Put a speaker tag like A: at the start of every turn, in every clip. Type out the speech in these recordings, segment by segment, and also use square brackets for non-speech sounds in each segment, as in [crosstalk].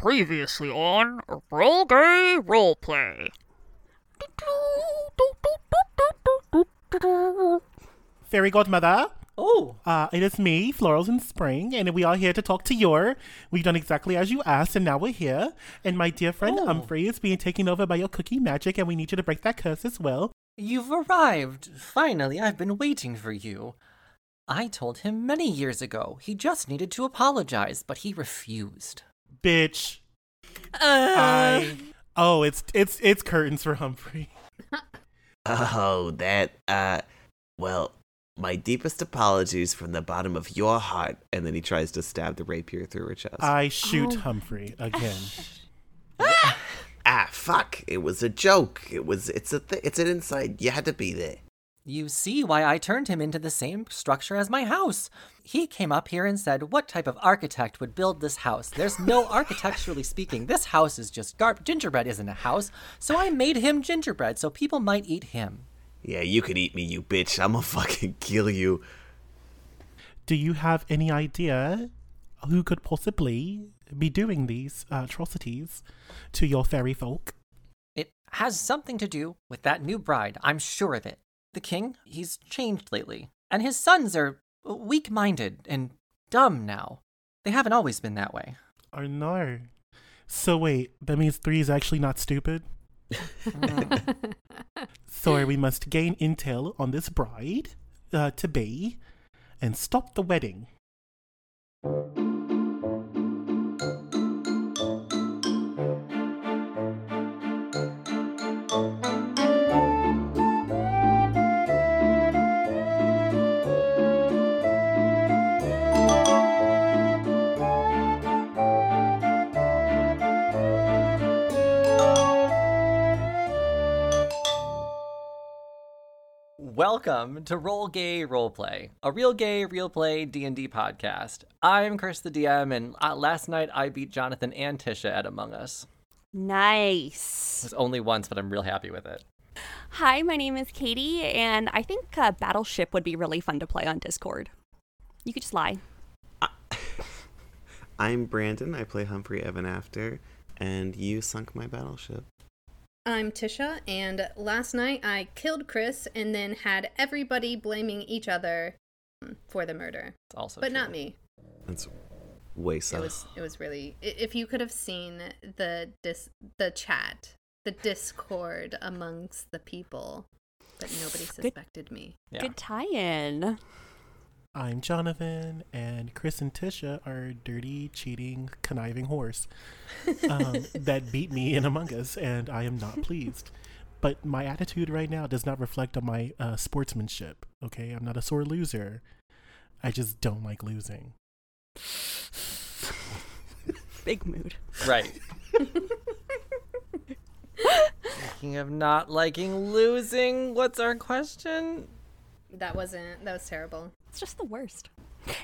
A: Previously on Roll Gay Roleplay.
B: Fairy Godmother.
C: Oh,
B: Uh, it is me, Florals in Spring, and we are here to talk to your. We've done exactly as you asked, and now we're here. And my dear friend
C: Oh.
B: Humphrey is being taken over by your cookie magic, and we need you to break that curse as well.
C: you've arrived. Finally, I've been waiting for you. I told him many years ago he just needed to apologize, but he refused.
B: Bitch.
C: Uh.
B: I. Oh, it's it's it's curtains for Humphrey. [laughs]
D: Oh, that, uh, well, my deepest apologies from the bottom of your heart. And then he tries to stab the rapier through her chest.
B: I shoot Humphrey again.
D: ah, fuck. It was a joke. It was, it's a, th- it's an inside. You had to be there.
C: You see why I turned him into the same structure as my house. He came up here and said, What type of architect would build this house? There's no [laughs] architecturally speaking. This house is just garb. Gingerbread isn't a house. So I made him gingerbread so people might eat him.
D: Yeah, you could eat me, you bitch. I'm gonna fucking kill you.
B: Do you have any idea who could possibly be doing these uh, atrocities to your fairy folk?
C: It has something to do with that new bride, I'm sure of it. The king, he's changed lately, and his sons are weak minded and dumb now. They haven't always been that way.
B: Oh no. So wait, that means three is actually not stupid? [laughs] so we must gain intel on this bride uh, to be and stop the wedding.
C: Welcome to Roll Gay Roleplay, a real gay, real play D&D podcast. I'm Chris the DM, and uh, last night I beat Jonathan and Tisha at Among Us. It
E: Nice.
C: was only once, but I'm real happy with it.
E: Hi, my name is Katie, and I think uh, Battleship would be really fun to play on Discord. You could just lie. [laughs]
D: I'm Brandon. I play Humphrey Evan After. And you sunk my battleship.
F: I'm Tisha, and last night I killed Chris and then had everybody blaming each other for the murder,
C: It's also
F: but not me.
D: That's way
F: It
D: so.
F: was it was really. If you could have seen the dis the chat, the discord amongst the people, but nobody suspected me.
C: Yeah.
E: Good tie-in.
B: I'm Jonathan, and Chris and Tisha are dirty, cheating, conniving horse um, [laughs] that beat me in Among Us, and I am not pleased. But my attitude right now does not reflect on my uh, sportsmanship. Okay, I'm not a sore loser. I just don't like losing. [laughs]
E: Big mood.
C: Right. [laughs] Speaking of not liking losing, what's our question?
F: That wasn't. That was terrible.
E: It's just the worst.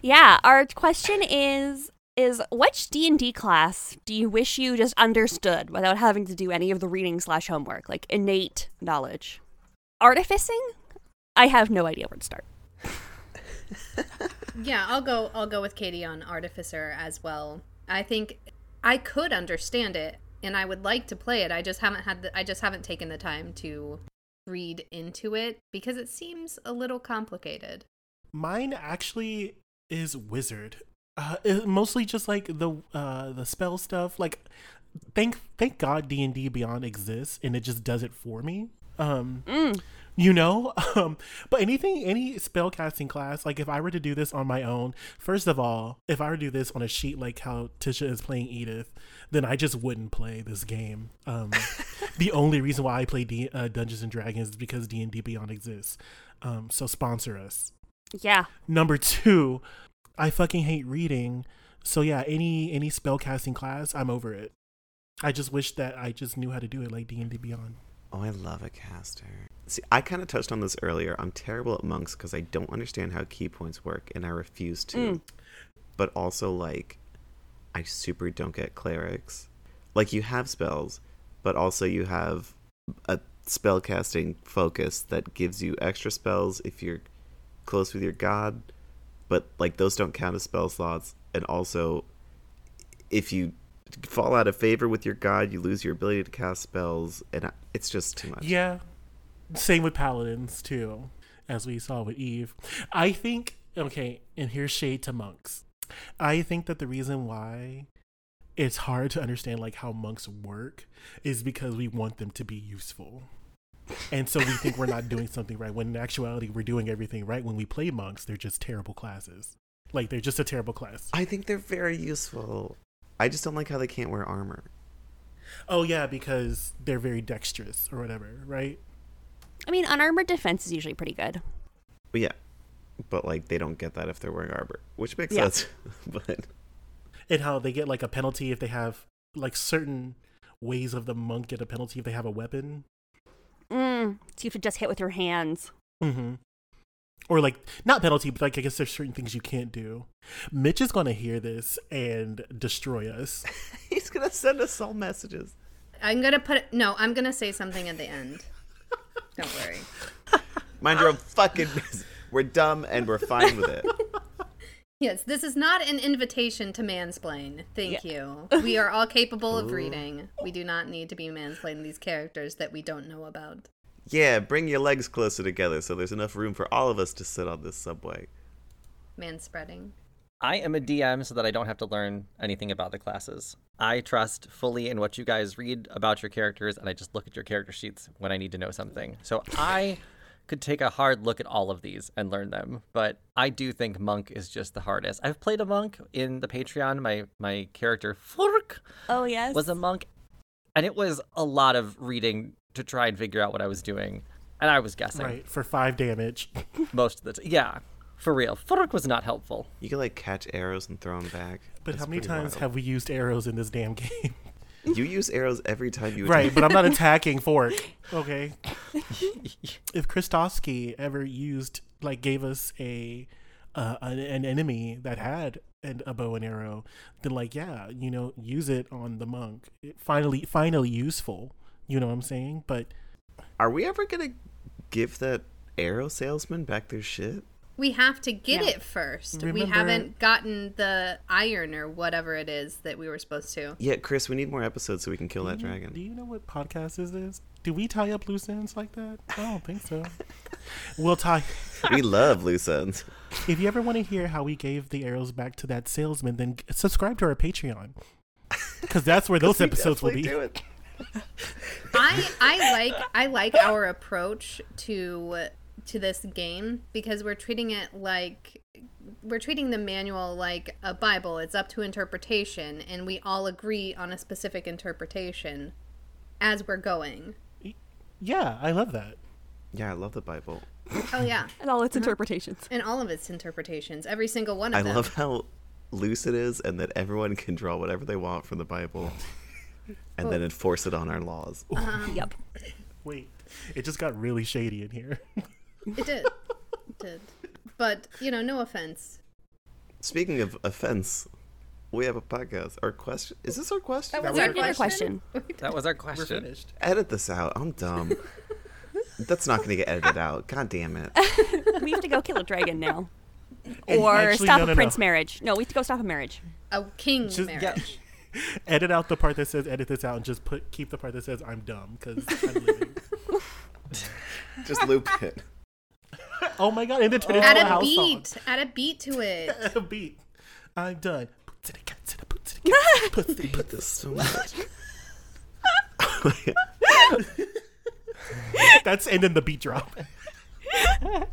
E: Yeah, our question is is which D&D class do you wish you just understood without having to do any of the reading slash homework, like innate knowledge? Artificing? I have no idea where to start. [laughs]
F: Yeah, I'll go. I'll go with Katie on artificer as well. I think I could understand it, and I would like to play it. I just haven't had. The, I just haven't taken the time to read into it because it seems a little complicated.
B: Mine actually is wizard. Uh, it- mostly just like the uh, the spell stuff. Like, thank thank God D and D Beyond exists, and it just does it for me. Um,
E: Mm.
B: You know? [laughs] Um but anything any spell casting class like if i were to do this on my own first of all if i were to do this on a sheet like how tisha is playing edith then i just wouldn't play this game. Um [laughs] the only reason why i play D- uh, dungeons and dragons is because d&d beyond exists. Um so sponsor us.
E: Yeah.
B: number two i fucking hate reading. So yeah any any spell casting class i'm over it. I just wish that i just knew how to do it like d&d beyond.
D: Oh, I love a caster. See, I kind of touched on this earlier. I'm terrible at monks because I don't understand how ki points work, and I refuse to.
E: Mm.
D: But also, like, I super don't get clerics. Like, you have spells, but also you have a spellcasting focus that gives you extra spells if you're close with your god, but like those don't count as spell slots. And also, if you fall out of favor with your god. You lose your ability to cast spells, and it's just too much.
B: Yeah. Same with paladins too, as we saw with Eve. I think okay, and here's shade to monks. I think that the reason why it's hard to understand like how monks work is because we want them to be useful. And so we think we're not doing something right when in actuality we're doing everything right. When we play monks, they're just terrible classes. Like they're just a terrible class.
D: I think they're very useful. I just don't like how they can't wear armor.
B: Oh yeah, because they're very dexterous or whatever, right?
E: I mean, unarmored defense is usually pretty good.
D: But yeah, but like they don't get that if they're wearing armor, which makes
E: Yeah.
D: sense. [laughs] but
B: and how they get like a penalty if they have like certain ways of the monk get a penalty if they have a weapon.
E: Mm, so you have to just hit with your hands.
B: Mm-hmm. Or like not penalty, but like I guess there's certain things you can't do. Mitch is gonna hear this and destroy us. [laughs]
D: he's gonna send us all messages.
F: I'm gonna put no. I'm gonna say something at the end. Don't worry.
D: Mind your own fucking business. We're dumb and we're fine with it.
F: Yes, this is not an invitation to mansplain. Thank you. We are all capable of reading. We do not need to be mansplaining these characters that we don't know about.
D: Yeah, bring your legs closer together so there's enough room for all of us to sit on this subway.
F: Manspreading.
C: I am a DM so that I don't have to learn anything about the classes. I trust fully in what you guys read about your characters, and I just look at your character sheets when I need to know something. So I could take a hard look at all of these and learn them, but I do think monk is just the hardest. I've played a monk in the Patreon. My my character Furk
E: Oh yes.
C: was a monk, and it was a lot of reading to try and figure out what I was doing, and I was guessing
B: Right, for five damage. [laughs]
C: most of the time. Yeah, for real. Furk was not helpful.
D: You can like catch arrows and throw them back.
B: But
D: That's
B: how many times
D: wild.
B: have we used arrows in this damn game?
D: you use arrows every time you
B: right, but I'm not attacking [laughs] Fork. Okay. [laughs] if Kristofsky ever used like gave us a uh, an, an enemy that had an, a bow and arrow, then like yeah, you know, use it on the monk. It finally, finally useful. You know what I'm saying? But
D: Are we ever gonna give that arrow salesman back their shit?
F: We have to get
E: Yeah.
F: it first. We haven't gotten the iron or whatever it is that we were supposed to.
D: Yeah, Chris, we need more episodes so we can kill that
B: Do
D: dragon.
B: Do you know what podcast is this? Do we tie up loose ends like that? I don't think so. [laughs] we'll tie. [laughs]
D: we love loose ends.
B: If you ever want to hear how we gave the arrows back to that salesman, then subscribe to our Patreon. [laughs] Because that's where those episodes will be.
D: do it.
F: I I like I like our approach to to this game because we're treating it like we're treating the manual like a Bible. It's up to interpretation, and we all agree on a specific interpretation as we're going.
B: Yeah, I love that.
D: Yeah, I love the Bible.
F: Oh yeah, [laughs]
E: and all its interpretations.
F: and all of its interpretations, every single one of
D: I
F: them.
D: I love how loose it is and that everyone can draw whatever they want from the Bible [laughs] and then enforce it on our laws.
E: Um, yep.
B: Wait, it just got really shady in here. [laughs]
F: It did, it did. But you know, no offense.
D: Speaking of offense, we have a podcast. Our question is this our question?
F: That was
E: Yeah,
F: our
E: another
F: question. [laughs]
C: That was our
B: We're
C: question.
B: finished.
D: Edit this out. I'm dumb. [laughs] That's not going to get edited out. God damn it. [laughs]
E: we have to go kill a dragon now.
B: And
E: Or
B: actually,
E: stop
B: no,
E: a
B: no, no.
E: prince marriage. No, we have to go stop a marriage.
F: A king
B: Just-
F: marriage.
B: Edit out the part that says edit this out and just put keep the part that says I'm dumb because I'm living.
D: Just loop it.
B: Oh my god, and then turn it into
F: Add
B: a
F: a
B: house
F: beat. Add a beat to it.
B: song. [laughs] Add a beat. I'm done. Puts it again, to the puts it again, puts it,
D: hate this so much. [laughs]
B: That's and then the beat drop. [laughs]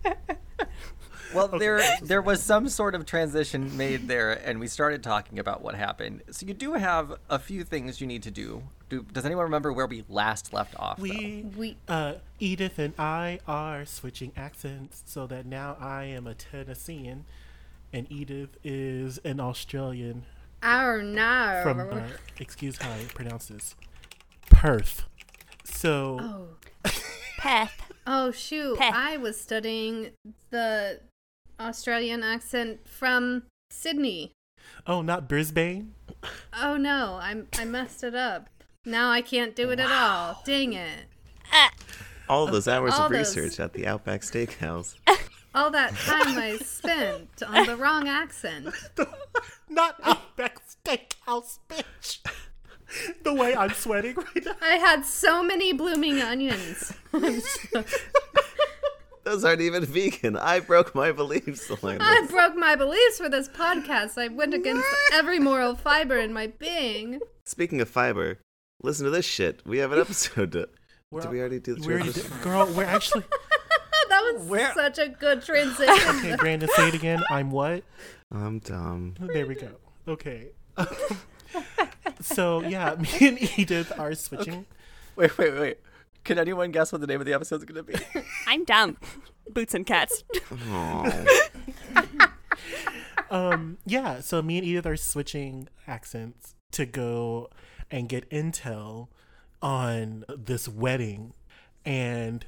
C: Well, there there was some sort of transition made there, and we started talking about what happened. So you do have a few things you need to do. Do does anyone remember where we last left off? though?
B: We,
F: We
B: uh, Edith and I are switching accents so that now I am a Tennessean and Edith is an Australian
F: are now.
B: from, uh, excuse how I pronounce this, Perth. So,
F: oh. [laughs]
E: Peth.
F: Oh shoot!
E: Heh.
F: I was studying the Australian accent from Sydney.
B: oh, not Brisbane?
F: Oh no, I I messed it up. Now I can't do it at all. Dang it!
D: All those hours
F: All
D: of
F: those-
D: research at the Outback Steakhouse.
F: All that time I spent on the wrong accent. [laughs]
B: Not Outback Steakhouse, bitch. the way I'm sweating right now.
F: I had so many blooming onions. [laughs]
D: Those aren't even vegan. I broke my beliefs. Elena.
F: I broke my beliefs for this podcast. I went against [laughs] every moral fiber in my being.
D: Speaking of fiber, listen to this shit. We have an episode. To,
B: We're-
D: did we already do the
B: We're,
D: transition?
B: girl, we're actually. [laughs]
F: That was
C: Where-
F: such a good [laughs] transition.
B: Okay, Brandon, say it again. I'm what?
D: I'm dumb.
B: There we go. Okay. [laughs] so yeah, me and Edith are switching.
C: Wait, wait, wait. Can anyone guess what the name of the episode is going to be?
E: I'm dumb. Boots and cats.
B: Um, yeah. So me and Edith are switching accents to go and get intel on this wedding, and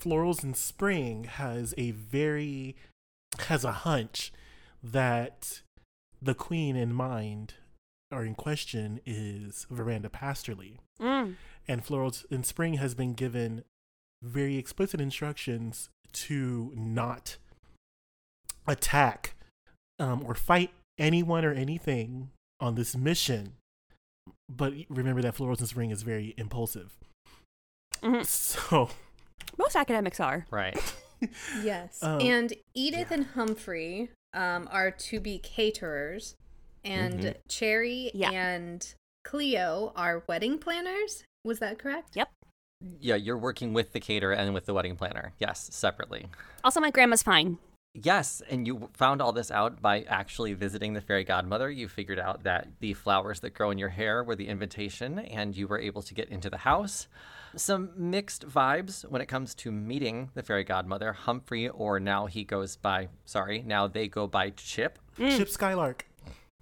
B: Florals in Spring has a very has a hunch that the queen in mind or in question is Veranda Pasterly.
E: Mm.
B: and Florals in Spring has been given very explicit instructions to not attack um, or fight anyone or anything on this mission. But remember that Florals ring is very impulsive.
E: Mhm.
B: So,
E: Most academics are.
C: right. [laughs]
F: Yes.
B: Um,
F: and Edith and Humphrey um, are to be caterers, and
D: Mhm.
F: Cherry
E: Yeah.
F: and Cleo are wedding planners. Was that correct?
E: Yep.
C: Yeah, you're working with the caterer and with the wedding planner. Yes, separately.
E: Also, my grandma's fine.
C: Yes, and you found all this out by actually visiting the fairy godmother. You figured out that the flowers that grow in your hair were the invitation, and you were able to get into the house. Some mixed vibes when it comes to meeting the fairy godmother. Humphrey, or now he goes by, sorry, now they go by Chip, mm.
B: Chip Skylark.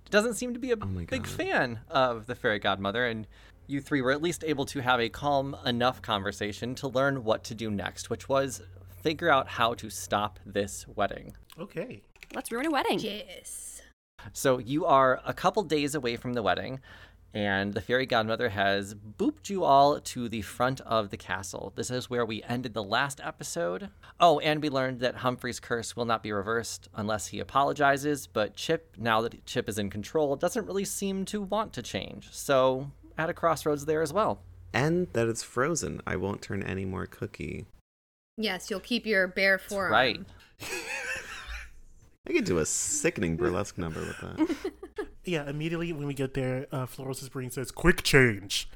C: doesn't seem to be a
D: Oh
C: big fan of the fairy godmother, and you three were at least able to have a calm enough conversation to learn what to do next, which was figure out how to stop this wedding.
B: Okay.
E: Let's ruin a wedding.
F: Yes.
C: So you are a couple days away from the wedding, and the fairy godmother has booped you all to the front of the castle. This is where we ended the last episode. Oh, and we learned that Humphrey's curse will not be reversed unless he apologizes, but Chip, now that Chip is in control, doesn't really seem to want to change. So, at a crossroads there as well.
D: and that it's frozen. I won't turn any more cookie.
F: Yes, you'll keep your bare forearm.
C: Right.
D: I could do a sickening burlesque number with that. [laughs]
B: Yeah, immediately when we get there, uh, Florals in Spring says, quick change,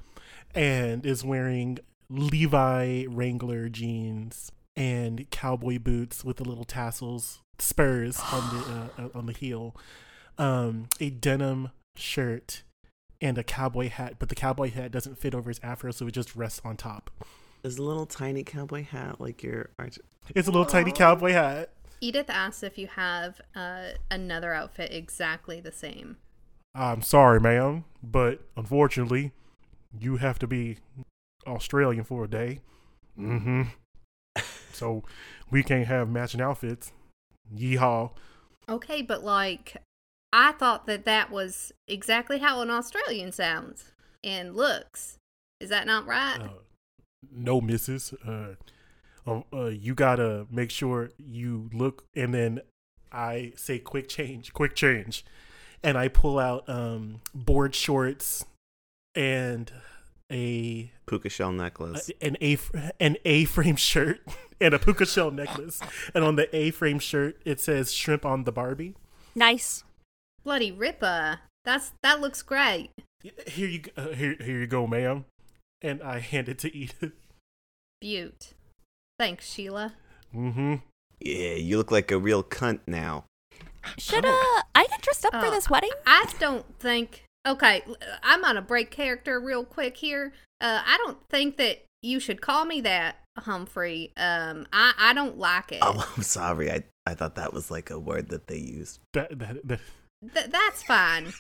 B: and is wearing Levi Wrangler jeans and cowboy boots with the little tassels, spurs [gasps] on the uh, on the heel, um, a denim shirt, and a cowboy hat. But the cowboy hat doesn't fit over his afro, so it just rests on top.
D: Is a little tiny cowboy hat like your arch?
B: It's a little tiny cowboy hat.
F: Edith asks if you have uh, another outfit exactly the same.
B: I'm sorry, ma'am, but unfortunately, you have to be Australian for a day. Mm-hmm. [laughs] so we can't have matching outfits. Yeehaw.
F: Okay, but like, I thought that that was exactly how an Australian sounds and looks. Is that not right?
B: Uh, no, misses. Uh, um, uh, you gotta make sure you look, and then I say, "Quick change, quick change," and I pull out um board shorts and a
D: Puka shell necklace.
B: an a an A frame shirt [laughs] and a puka shell necklace, and on the A frame shirt it says "Shrimp on the Barbie."
E: Nice.
F: Bloody Ripper. That's that looks great.
B: Here you go, uh, here here you go, ma'am, and I hand it to Edith.
F: Beaut. Thanks, Sheila.
B: Mm-hmm.
D: yeah, you look like a real cunt now.
E: Should uh, I get dressed up for
F: Oh,
E: this wedding?
F: I don't think. Okay, I'm on a break character real quick here. Uh, I don't think that you should call me that, Humphrey. Um, I I don't like it.
D: Oh, [laughs] I'm sorry. I I thought that was like a word that they used.
B: That, that, that,
F: Th- that's fine.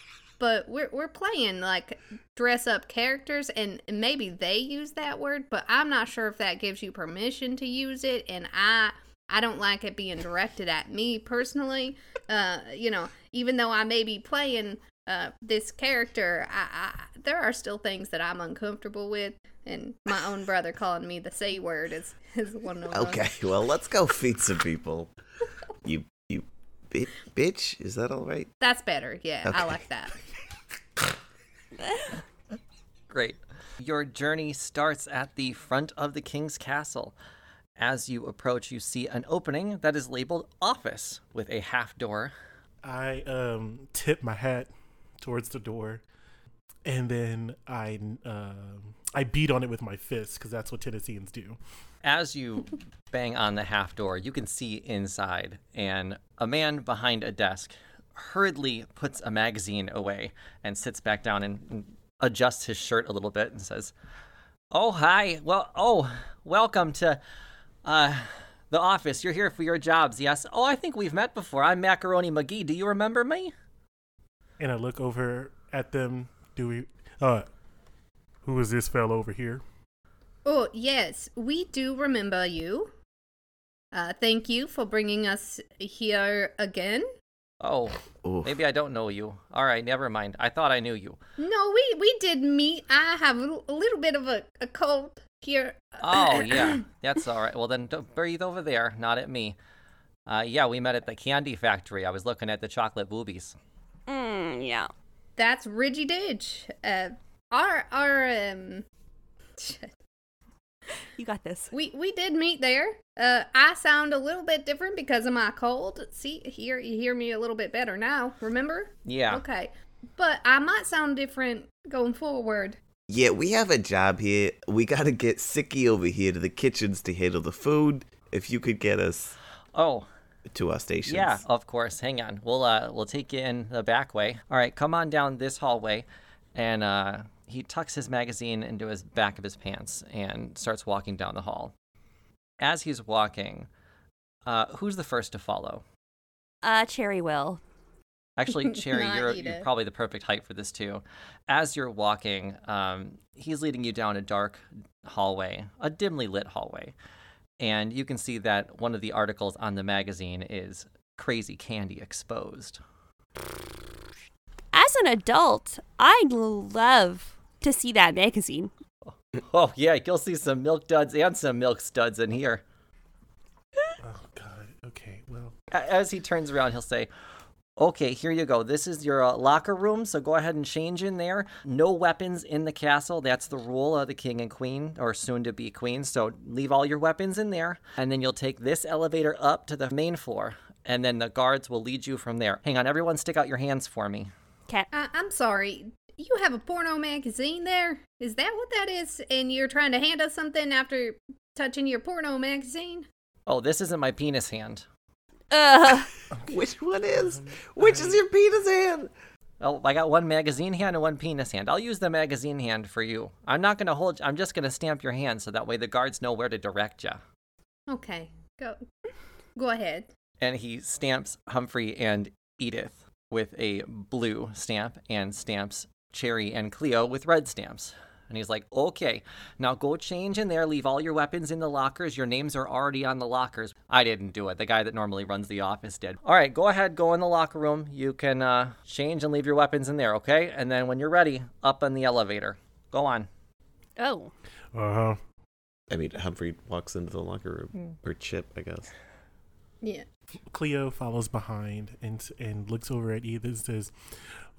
F: But we're we're playing like dress up characters, and maybe they use that word, but I'm not sure if that gives you permission to use it, and I I don't like it being directed at me personally. Uh, you know, even though I may be playing uh this character, I, I there are still things that I'm uncomfortable with, and my own brother calling me the c word is is one of them.
D: Okay, well, let's go [laughs] feed some people. You bi- bitch, is that all right?
F: That's better. Yeah, I like that. [laughs]
C: Great. Your journey starts at the front of the king's castle. As you approach, you see an opening that is labeled office with a half door.
B: I um tip my hat towards the door, and then I um I beat on it with my fist because that's what Tennesseans do.
C: As you bang on the half door, you can see inside, and a man behind a desk hurriedly puts a magazine away and sits back down and, adjusts his shirt a little bit and says, "Oh, hi. Well, oh, welcome to uh the office. You're here for your jobs, yes? Oh, I think we've met before. I'm Macaroni McGee. Do you remember me?"
B: And I look over at them. Do we? Uh, who is this fellow over here?
F: Oh, yes, we do remember you. Uh, thank you for bringing us here again.
C: Oh,
D: Oof.
C: maybe I don't know you. All right, never mind. I thought I knew you.
F: No, we, we did meet. I have a little, a little bit of a, a cold here.
C: Oh, [clears throat] yeah. That's all right. Well, then don't breathe over there, not at me. Uh, yeah, we met at the candy factory. I was looking at the chocolate boobies.
E: Mm, yeah.
F: That's Ridgy Didge. Uh, our, our, um, [laughs] [laughs]
E: You got this.
F: we, we did meet there. Uh, I sound a little bit different because of my cold. See, here, you hear me a little bit better now, remember?
C: Yeah.
F: Okay. But I might sound different going forward.
D: Yeah, we have a job here. We gotta get Sicky over here to the kitchens to handle the food. If you could get us
C: Oh,
D: to our stations.
C: yeah, of course. Hang on. We'll uh we'll take you in the back way. All right, come on down this hallway and uh he tucks his magazine into his back of his pants and starts walking down the hall. As he's walking, uh who's the first to follow?
E: Uh, Cherry will. [laughs]
C: Actually, Cherry,
F: Not
C: you're, you're probably the perfect height for this too. As you're walking, um, he's leading you down a dark hallway, a dimly lit hallway, and you can see that one of the articles on the magazine is "Crazy Candy Exposed."
E: As an adult, I'd love to see that magazine. [laughs]
C: Oh yeah, you'll see some milk duds and some milk studs in here.
B: Oh God. Okay. Well,
C: As he turns around, he'll say, Okay, here you go. This is your uh, locker room, so go ahead and change in there. No weapons in the castle. That's the rule of the king and queen, or soon to be queen. So leave all your weapons in there. And then you'll take this elevator up to the main floor, and then the guards will lead you from there. Hang on, everyone, stick out your hands for me.
E: Cat.
F: I- I'm sorry. You have a porno magazine there? Is that what that is? And you're trying to hand us something after touching your porno magazine?
C: Oh, this isn't my penis hand.
E: Uh, [laughs]
D: Which one is? Which is your penis hand?
C: Oh, I got one magazine hand and one penis hand. I'll use the magazine hand for you. I'm not going to hold, I'm just going to stamp your hand so that way the guards know where to direct you.
F: Okay, go. Go ahead.
C: and he stamps Humphrey and Edith with a blue stamp and stamps Cherry and Cleo with red stamps. And he's like, okay, now go change in there, leave all your weapons in the lockers. Your names are already on the lockers. I didn't do it. The guy that normally runs the office did. All right, go ahead, go in the locker room. You can uh, change and leave your weapons in there, okay? And then when you're ready, up on the elevator. Go on.
E: oh.
B: uh huh.
D: I mean, Humphrey walks into the locker room, or Chip, I guess.
F: Yeah.
B: Cleo follows behind and and looks over at Edith and says,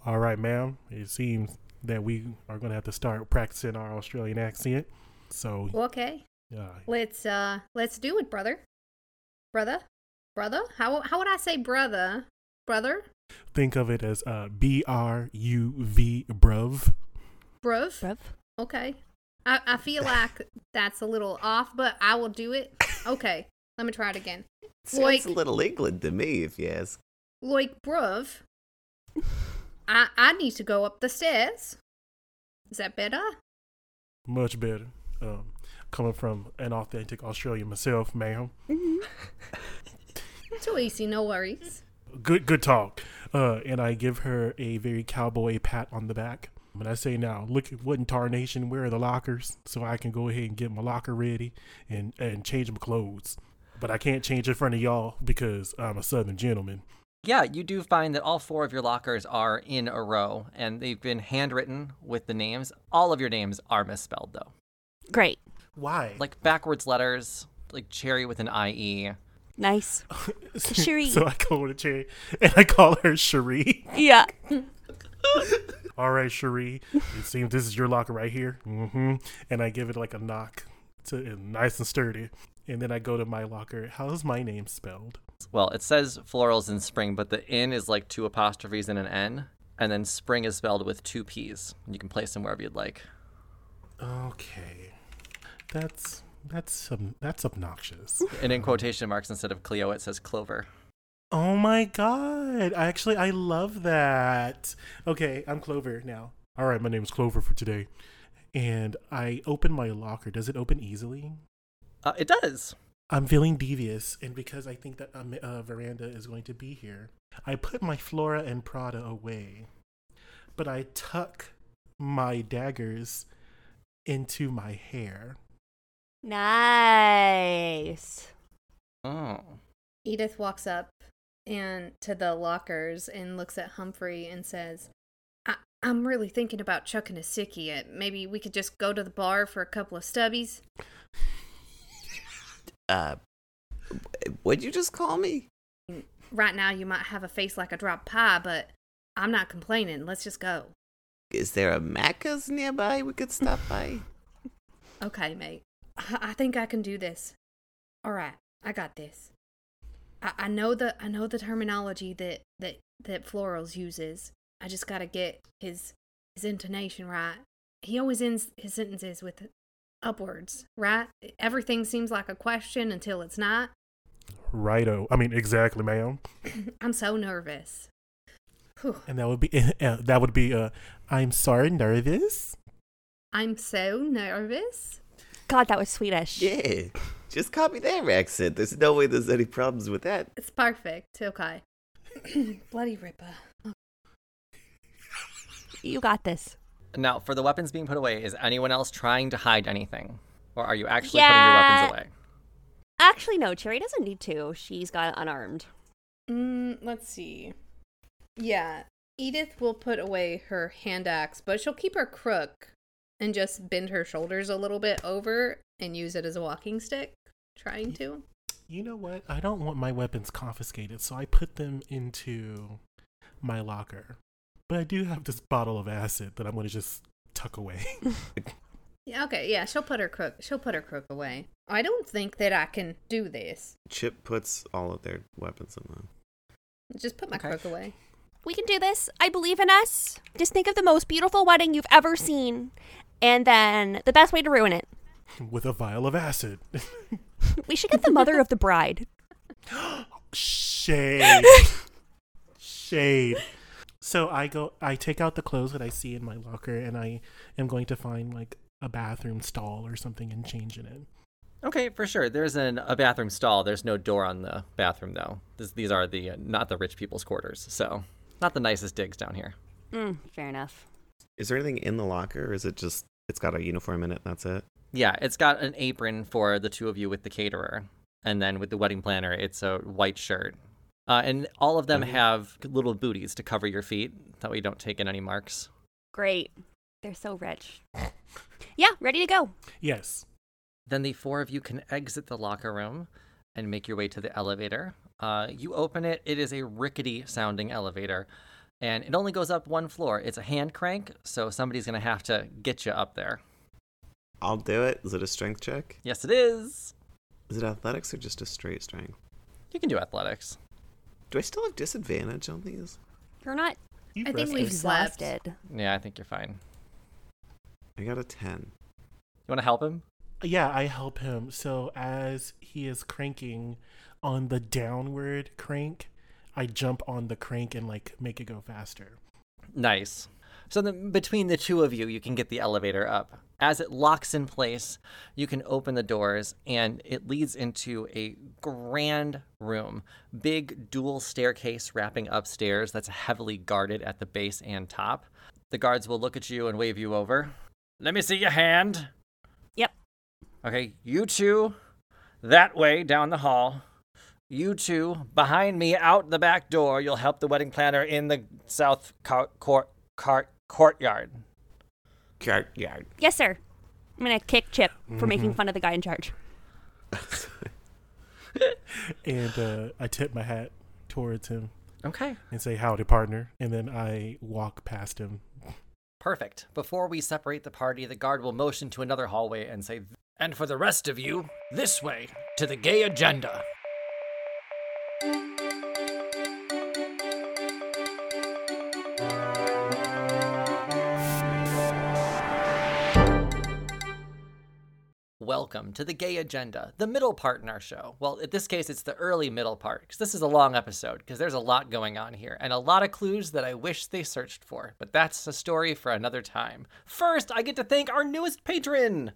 B: "All right, ma'am. It seems that we are going to have to start practicing our Australian accent. So,
F: Okay.
B: uh,
F: Let's uh let's do it, brother. Brother? Brother? How how would I say brother? Brother?
B: think of it as uh, B R U V, bruv.
F: Bruv?
E: Bruv.
F: Okay. I, I feel like that's a little off, but I will do it. Okay. Let me try it again.
D: Sounds
F: Like-
D: a little England to me, if you ask.
F: Like, bruv. I I need to go up the stairs. Is that better?
B: Much better. Um, coming from an authentic Australian myself, ma'am. [laughs]
F: Too easy, no worries.
B: Good, good talk. Uh, and I give her a very cowboy pat on the back. And I say, now, look at what in tarnation, where are the lockers? So I can go ahead and get my locker ready and, and change my clothes. But I can't change in front of y'all because I'm a southern gentleman.
C: Yeah, you do find that all four of your lockers are in a row, and they've been handwritten with the names. All of your names are misspelled, though.
E: Great.
B: Why?
C: Like backwards letters, like cherry with an IE.
E: Nice. [laughs] Cherie. [laughs]
B: so I go to Cherry and I call her Cherie.
E: Yeah. [laughs]
B: All right, Cherie. It seems this is your locker right here. Mm-hmm. And I give it like a knock to nice and sturdy. And then I go to my locker. How's my name spelled?
C: Well, it says florals in spring, but the in is like two apostrophes and an N. And then spring is spelled with two P's. You can place them wherever you'd like.
B: Okay. That's that's um, that's obnoxious.
C: And in quotation marks instead of Cleo, it says clover.
B: Oh my god. I actually I love that. Okay, I'm Clover now. All right, my name is Clover for today. And I open my locker. Does it open easily?
C: Uh, it does.
B: I'm feeling devious, and because I think that um, uh, Veranda is going to be here, I put my Flora and Prada away, but I tuck my daggers into my hair.
E: Nice.
C: Oh.
F: Edith walks up and to the lockers and looks at Humphrey and says, I- I'm really thinking about chucking a sickie. Uh, Maybe we could just go to the bar for a couple of stubbies.
D: Uh, what'd you just call me?
F: Right now, you might have a face like a drop pie, but I'm not complaining. Let's just go.
D: Is there a Macca's nearby we could stop by? [laughs]
F: Okay, mate. I, I think I can do this. All right, I got this. I, I know the I know the terminology that that that Florals uses. I just gotta get his his intonation right. He always ends his sentences with upwards, right? Everything seems like a question until it's not.
B: Righto. I mean, exactly, ma'am. [clears throat]
F: I'm so nervous. Whew.
B: And that would be [laughs] uh, that would be uh, I'm sorry, nervous.
F: I'm so nervous.
E: God, that was Swedish.
D: Yeah, just copy their accent. There's no way there's any problems with that.
F: It's perfect. Okay. [clears throat] Bloody Ripper.
E: You got this.
C: Now, for the weapons being put away, is anyone else trying to hide anything? Or are you actually
E: Yeah.
C: putting your weapons away?
E: Actually, no, Cherry doesn't need to. She's got unarmed.
F: Mm, let's see. Yeah, Edith will put away her hand axe, but she'll keep her crook and just bend her shoulders a little bit over and use it as a walking stick. Trying to.
B: You know what? I don't want my weapons confiscated, so I put them into my locker. But I do have this bottle of acid that I'm going to just tuck away. [laughs]
F: Yeah, okay, yeah, she'll put her crook. She'll put her crook away. I don't think that I can do this.
D: Chip puts all of their weapons in them.
F: Just put my
C: Okay.
F: crook away.
E: We can do this. I believe in us. Just think of the most beautiful wedding you've ever seen. And then the best way to ruin it. [laughs]
B: with a vial of acid. [laughs]
E: We should get the mother of the bride. [gasps]
B: Shade. Shade. So I go I take out the clothes that I see in my locker and I am going to find like a bathroom stall or something and change in it.
C: Okay, for sure. There's an, a bathroom stall. There's no door on the bathroom, though. This, these are the uh, not the rich people's quarters, so not the nicest digs down here.
E: Mm, fair enough.
D: Is there anything in the locker, or is it just it's got a uniform in it? And that's it.
C: Yeah, it's got an apron for the two of you with the caterer, and then with the wedding planner, it's a white shirt. Uh, and all of them
D: Okay.
C: have little booties to cover your feet. That way you don't take in any marks.
E: Great. They're so rich. Yeah, ready to go.
B: Yes.
C: Then the four of you can exit the locker room and make your way to the elevator. Uh, you open it, it is a rickety sounding elevator, and it only goes up one floor. It's a hand crank, so somebody's going to have to get you up there.
D: I'll do it. Is it a strength check?
C: Yes, it is.
D: Is it athletics or just a straight strength?
C: You can do athletics.
D: Do I still have disadvantage on these?
E: You're not
B: You
F: I think
B: rested.
F: we've slept.
E: exhausted.
C: Yeah, I think you're fine.
D: I got a ten.
C: You want to help him?
B: Yeah, I help him. So as he is cranking on the downward crank, I jump on the crank and like make it go faster.
C: Nice. So then between the two of you, you can get the elevator up. As it locks in place, you can open the doors and it leads into a grand room. Big dual staircase wrapping upstairs that's heavily guarded at the base and top. The guards will look at you and wave you over. Let me see your hand.
E: Yep.
C: Okay, you two that way down the hall. You two behind me out the back door. You'll help the wedding planner in the south court court, court courtyard.
D: Courtyard.
E: Yes, sir. I'm gonna kick Chip for making fun of the guy in charge. [laughs]
B: And uh, I tip my hat towards him
C: Okay.
B: and say, Howdy, partner. And then I walk past him
C: Perfect. Before we separate the party, the guard will motion to another hallway and say, And for the rest of you, this way, to the gay agenda. Welcome to the Gay Agenda, the middle part in our show. Well, in this case, it's the early middle part, because this is a long episode, because there's a lot going on here, and a lot of clues that I wish they searched for. But that's a story for another time. First, I get to thank our newest patron!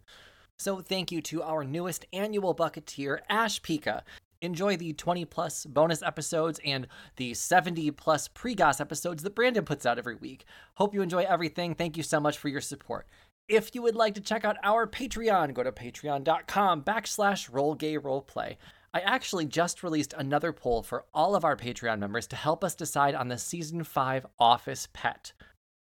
C: So, thank you to our newest annual bucketeer, Ash Pika. Enjoy the 20 plus bonus episodes and the 70 plus pre GOS episodes that Brandon puts out every week. Hope you enjoy everything. Thank you so much for your support. If you would like to check out our Patreon, go to patreon.com backslash rollgayroleplay. I actually just released another poll for all of our Patreon members to help us decide on the season 5 office pet.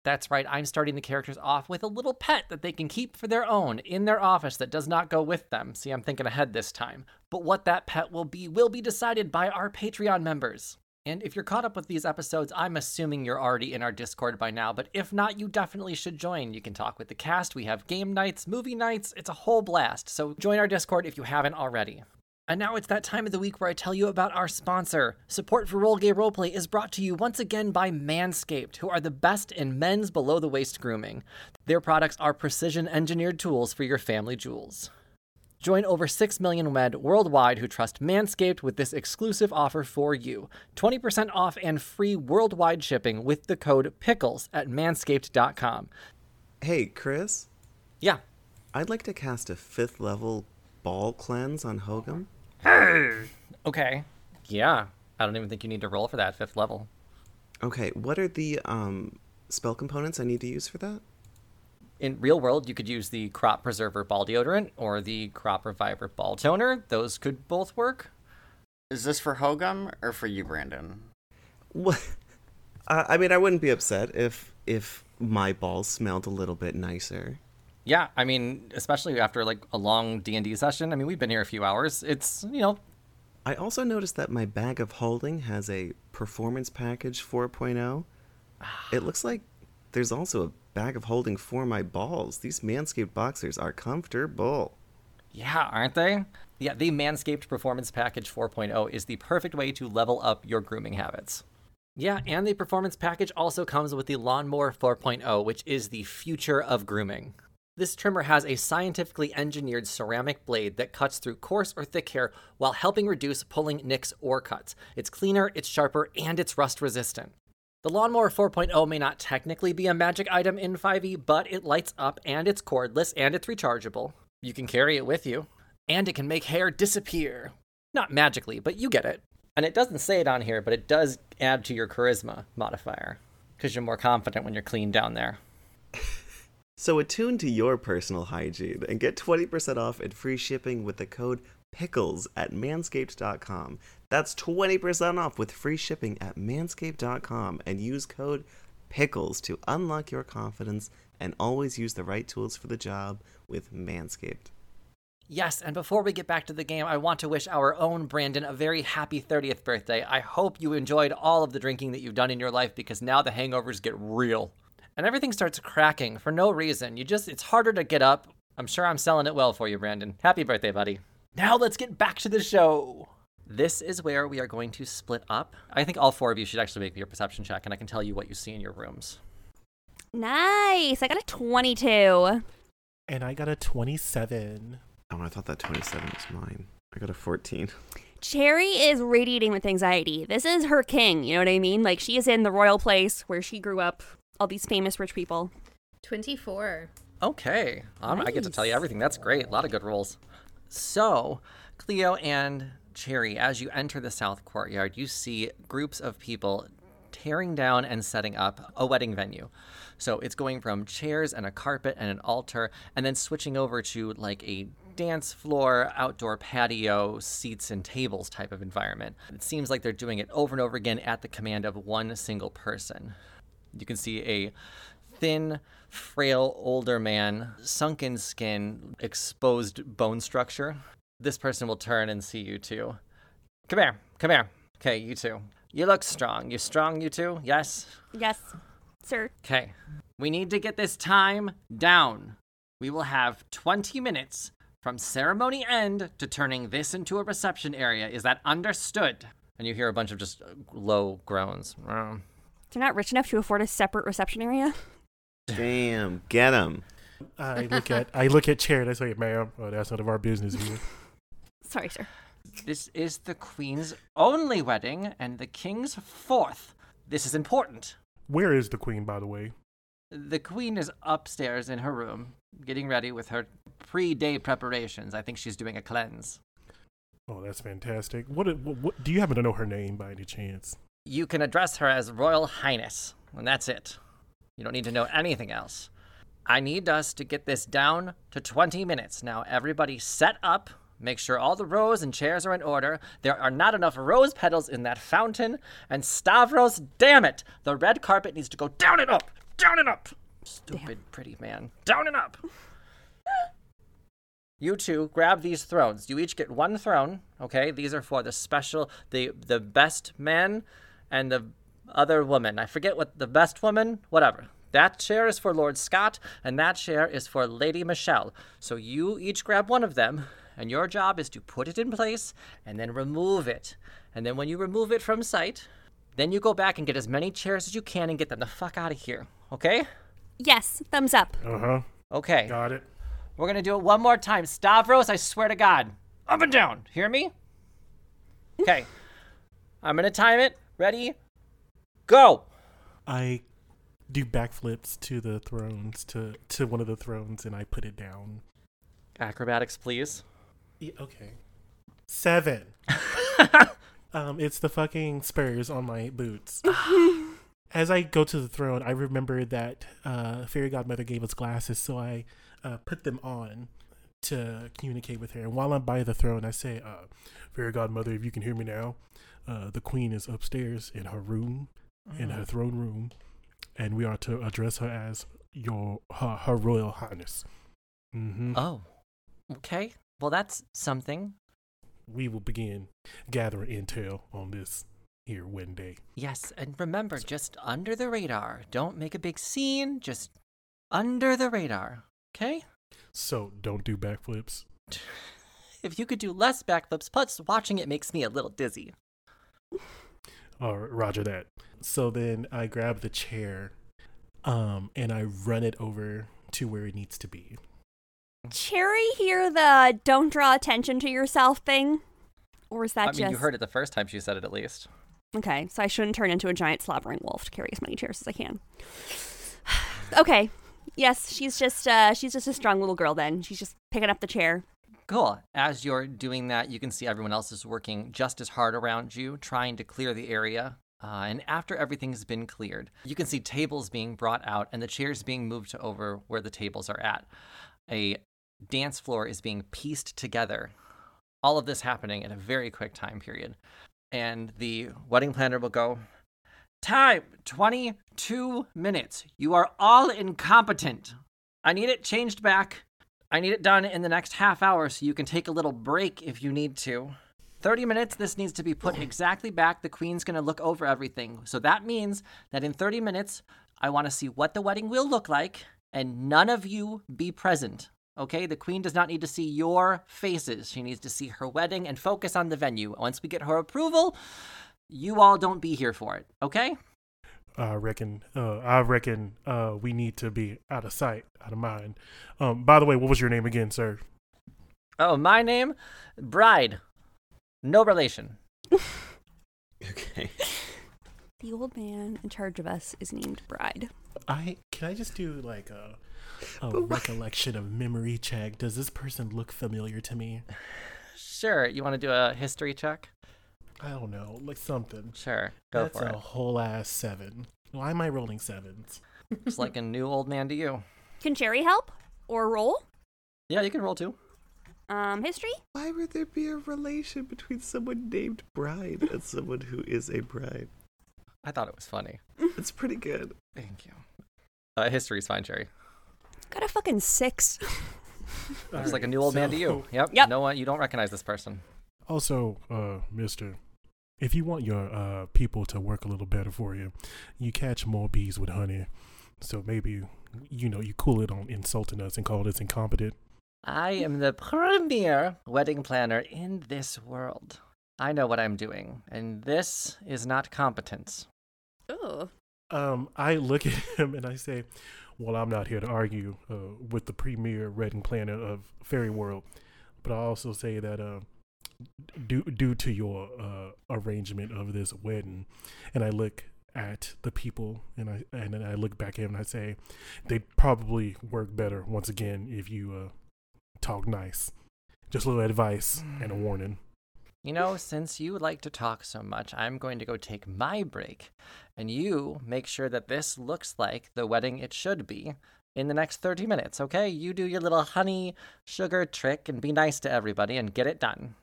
C: That's right, I'm starting the characters off with a little pet that they can keep for their own in their office that does not go with them. See, I'm thinking ahead this time. But what that pet will be will be decided by our Patreon members. And if you're caught up with these episodes, I'm assuming you're already in our Discord by now, but if not, you definitely should join. You can talk with the cast, we have game nights, movie nights, it's a whole blast. So join our Discord if you haven't already. And now it's that time of the week where I tell you about our sponsor. Support for Gay Roleplay is brought to you once again by Manscaped, who are the best in men's below the waist grooming. Their products are precision engineered tools for your family jewels. Join over 6 million men worldwide who trust Manscaped with this exclusive offer for you 20% off and free worldwide shipping with the code PICKLES at manscaped.com.
D: Hey, Chris,
C: Yeah.
D: I'd like to cast a fifth level ball cleanse on Hogum.
C: Okay. Yeah. I don't even think you need to roll for that fifth level.
D: Okay, what are the um, spell components I need to use for that?
C: In real world, you could use the Crop Preserver Ball Deodorant or the Crop Reviver Ball Toner. Those could both work.
G: Is this for Hogum or for you, Brandon?
D: What? Uh, I mean, I wouldn't be upset if if my balls smelled a little bit nicer.
C: Yeah, I mean, especially after like a long D and D session. I mean, we've been here a few hours. It's you know,
D: I also noticed that my bag of holding has a performance package 4.0. It looks like there's also a bag of holding for my balls. These Manscaped boxers are comfortable.
C: yeah, aren't they? Yeah, the Manscaped Performance Package 4.0 is the perfect way to level up your grooming habits. Yeah, and the performance package also comes with the Lawnmower 4.0, which is the future of grooming. This trimmer has a scientifically engineered ceramic blade that cuts through coarse or thick hair while helping reduce pulling nicks or cuts. It's cleaner, it's sharper, and it's rust resistant. The Lawnmower 4.0 may not technically be a magic item in 5e, but it lights up and it's cordless and it's rechargeable. You can carry it with you. And it can make hair disappear. Not magically, but you get it. And it doesn't say it on here, but it does add to your charisma modifier. Because you're more confident when you're clean down there. [laughs]
D: So attune to your personal hygiene and get 20% off and free shipping with the code PICKLES at manscaped.com. That's 20% off with free shipping at manscaped.com and use code PICKLES to unlock your confidence and always use the right tools for the job with Manscaped.
C: Yes, and before we get back to the game, I want to wish our own Brandon a very happy 30th birthday. I hope you enjoyed all of the drinking that you've done in your life because now the hangovers get real. And everything starts cracking for no reason. You just, it's harder to get up. I'm sure I'm selling it well for you, Brandon. Happy birthday, buddy. Now let's get back to the show. This is where we are going to split up. I think all four of you should actually make me a perception check, and I can tell you what you see in your rooms.
E: Nice. I got a 22.
B: And I got a 27.
D: Oh, I thought that 27 was mine. I got a 14.
E: Cherry is radiating with anxiety. This is her king, you know what I mean? Like she is in the royal place where she grew up, all these famous rich people.
F: 24.
C: Okay. Um, I get to tell you everything. That's great. A lot of good rolls. So, Cleo and Cherry, as you enter the south courtyard, you see groups of people tearing down and setting up a wedding venue. So it's going from chairs and a carpet and an altar, and then switching over to like a dance floor, outdoor patio, seats and tables type of environment. It seems like they're doing it over and over again at the command of one single person. You can see a thin, frail older man, sunken skin, exposed bone structure. This person will turn and see you too. Come here, come here. Okay, you two. You look strong. You strong, you two? Yes?
E: Yes. Sir,
C: Okay. We need to get this time down. We will have 20 minutes from ceremony end to turning this into a reception area. Is that understood? And you hear a bunch of just uh, low groans.
E: They're not rich enough to afford a separate reception area.
D: Damn, get them.
B: I look at I look at chair and I say, "Ma'am, oh, that's none of our business here." [laughs]
E: Sorry, sir.
C: This is the queen's only wedding and the king's fourth. This is important.
B: Where is the queen, by the way?
C: The queen is upstairs in her room, getting ready with her pre-day preparations. I think she's doing a cleanse.
B: Oh, that's fantastic. What, what, what do you happen to know her name by any chance?
C: You can address her as Royal Highness, and that's it. You don't need to know anything else. I need us to get this down to 20 minutes. Now, everybody set up. Make sure all the rows and chairs are in order. There are not enough rose petals in that fountain. And Stavros, damn it! The red carpet needs to go down and up! Down and up! Stupid pretty man. Down and up! You two grab these thrones. You each get one throne, okay? These are for the special the the best man and the other woman. I forget what the best woman, whatever. That chair is for Lord Scott, and that chair is for Lady Michelle. So you each grab one of them, and your job is to put it in place and then remove it. And then when you remove it from sight, then you go back and get as many chairs as you can and get them the fuck out of here. Okay?
E: Yes, thumbs up.
B: Uh huh.
C: Okay.
B: Got it.
C: We're gonna do it one more time. Stavros, I swear to God. Up and down. Hear me? Okay. I'm gonna time it. Ready? Go!
B: I do backflips to the thrones to to one of the thrones and I put it down.
C: Acrobatics, please.
B: Yeah, okay. Seven. [laughs] um, it's the fucking spurs on my boots. [laughs] As I go to the throne, I remember that uh, fairy godmother gave us glasses, so I uh, put them on to communicate with her. And while I'm by the throne, I say, uh, "Fairy godmother, if you can hear me now, uh, the queen is upstairs in her room, in her throne room, and we are to address her as your her, her royal highness." hmm
C: Oh. Okay. Well, that's something.
B: we will begin gathering intel on this here wedding day.
C: Yes, and remember, just under the radar. Don't make a big scene. Just under the radar. Okay?
B: So don't do backflips. [laughs]
C: If you could do less backflips, plus watching it makes me a little dizzy.
B: All right, Roger that. So then I grab the chair, um, and I run it over to where it needs to be.
E: Cherry hear the don't draw attention to yourself thing? Or is that
C: I mean, you heard it the first time she said it, at least.
E: Okay, so I shouldn't turn into a giant slobbering wolf to carry as many chairs as I can. [sighs] okay. Yes, she's just uh she's just a strong little girl then. She's just picking up the chair.
C: Cool. As you're doing that, you can see everyone else is working just as hard around you, trying to clear the area. Uh, and after everything's been cleared, you can see tables being brought out and the chairs being moved to over where the tables are at. A dance floor is being pieced together. All of this happening in a very quick time period. And the wedding planner will go, Time 22 minutes. You are all incompetent. I need it changed back. I need it done in the next half hour so you can take a little break if you need to. 30 minutes, this needs to be put exactly back. The queen's going to look over everything. So that means that in 30 minutes, I want to see what the wedding will look like, and none of you be present. Okay? The queen does not need to see your faces. She needs to see her wedding and focus on the venue. Once we get her approval, you all don't be here for it. Okay?
B: I reckon. Uh, I reckon. Uh, we need to be out of sight, out of mind. Um, by the way, what was your name again, sir?
C: Oh, my name? Bride. No relation. [laughs]
D: Okay.
E: The old man in charge of us is named Bride.
B: I can I just do like a a recollection of memory check. Does this person look familiar to me?
C: Sure. You want to do a history check?
B: I don't know, like something.
C: Sure. Go
B: That's
C: for
B: a whole ass seven. Why am I rolling sevens?
C: It's like a [laughs] new old man to you.
E: Can Cherry help? Or roll?
C: Yeah, you can roll too.
E: Um, history?
D: Why would there be a relation between someone named Bride and someone who is a bride?
C: I thought it was funny.
D: It's pretty good.
C: Thank you. Uh, history's fine, Jerry.
E: Got a fucking six. [laughs]
C: It's like a new old man to you. [laughs] Yep.
E: Yep.
C: No one. You don't recognize this person.
B: Also, uh, Mister, if you want your uh, people to work a little better for you, you catch more bees with honey. So maybe, you know, you cool it on insulting us and call us incompetent.
C: I am the premier wedding planner in this world. I know what I'm doing, and this is not competence.
E: Ooh.
B: Um, I look at [laughs] him and I say, "Well, I'm not here to argue uh, with the premier wedding planner of Fairy World, but I also say that uh, due due to your uh, arrangement of this wedding, and I look at the people and I and then I look back at him and I say, they'd probably work better once again if you uh, talk nice. Just a little advice and a warning."
C: You know, since you like to talk so much, I'm going to go take my break. And you make sure that this looks like the wedding it should be in the next 30 minutes, okay? You do your little honey sugar trick and be nice to everybody and get it done.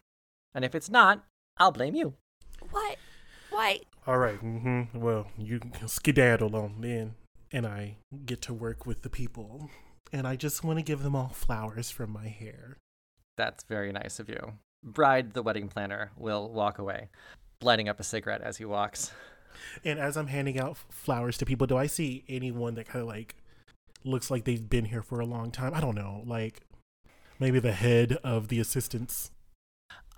C: And if it's not, I'll blame you.
E: What? Why?
B: All right. Mm-hmm. Well, you can skedaddle on then, and I get to work with the people, and I just want to give them all flowers from my hair.
C: That's very nice of you. Bride, the wedding planner, will walk away, lighting up a cigarette as he walks.
B: And as I'm handing out flowers to people, do I see anyone that kind of like looks like they've been here for a long time? I don't know, like maybe the head of the assistants.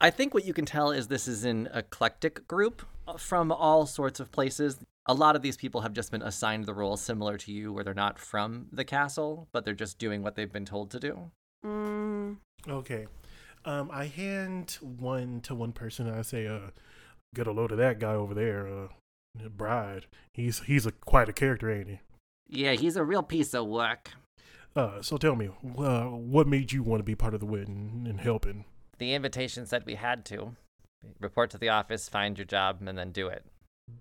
C: I think what you can tell is this is an eclectic group from all sorts of places. A lot of these people have just been assigned the role similar to you, where they're not from the castle, but they're just doing what they've been told to do.
E: Mm,
B: Okay. Um, I hand one to one person. And I say, "Uh, get a load of that guy over there, uh, Bride. He's he's a quite a character, ain't he?"
C: Yeah, he's a real piece of work.
B: Uh, so tell me, uh, what made you want to be part of the wedding and helping?
C: The invitation said we had to report to the office, find your job, and then do it.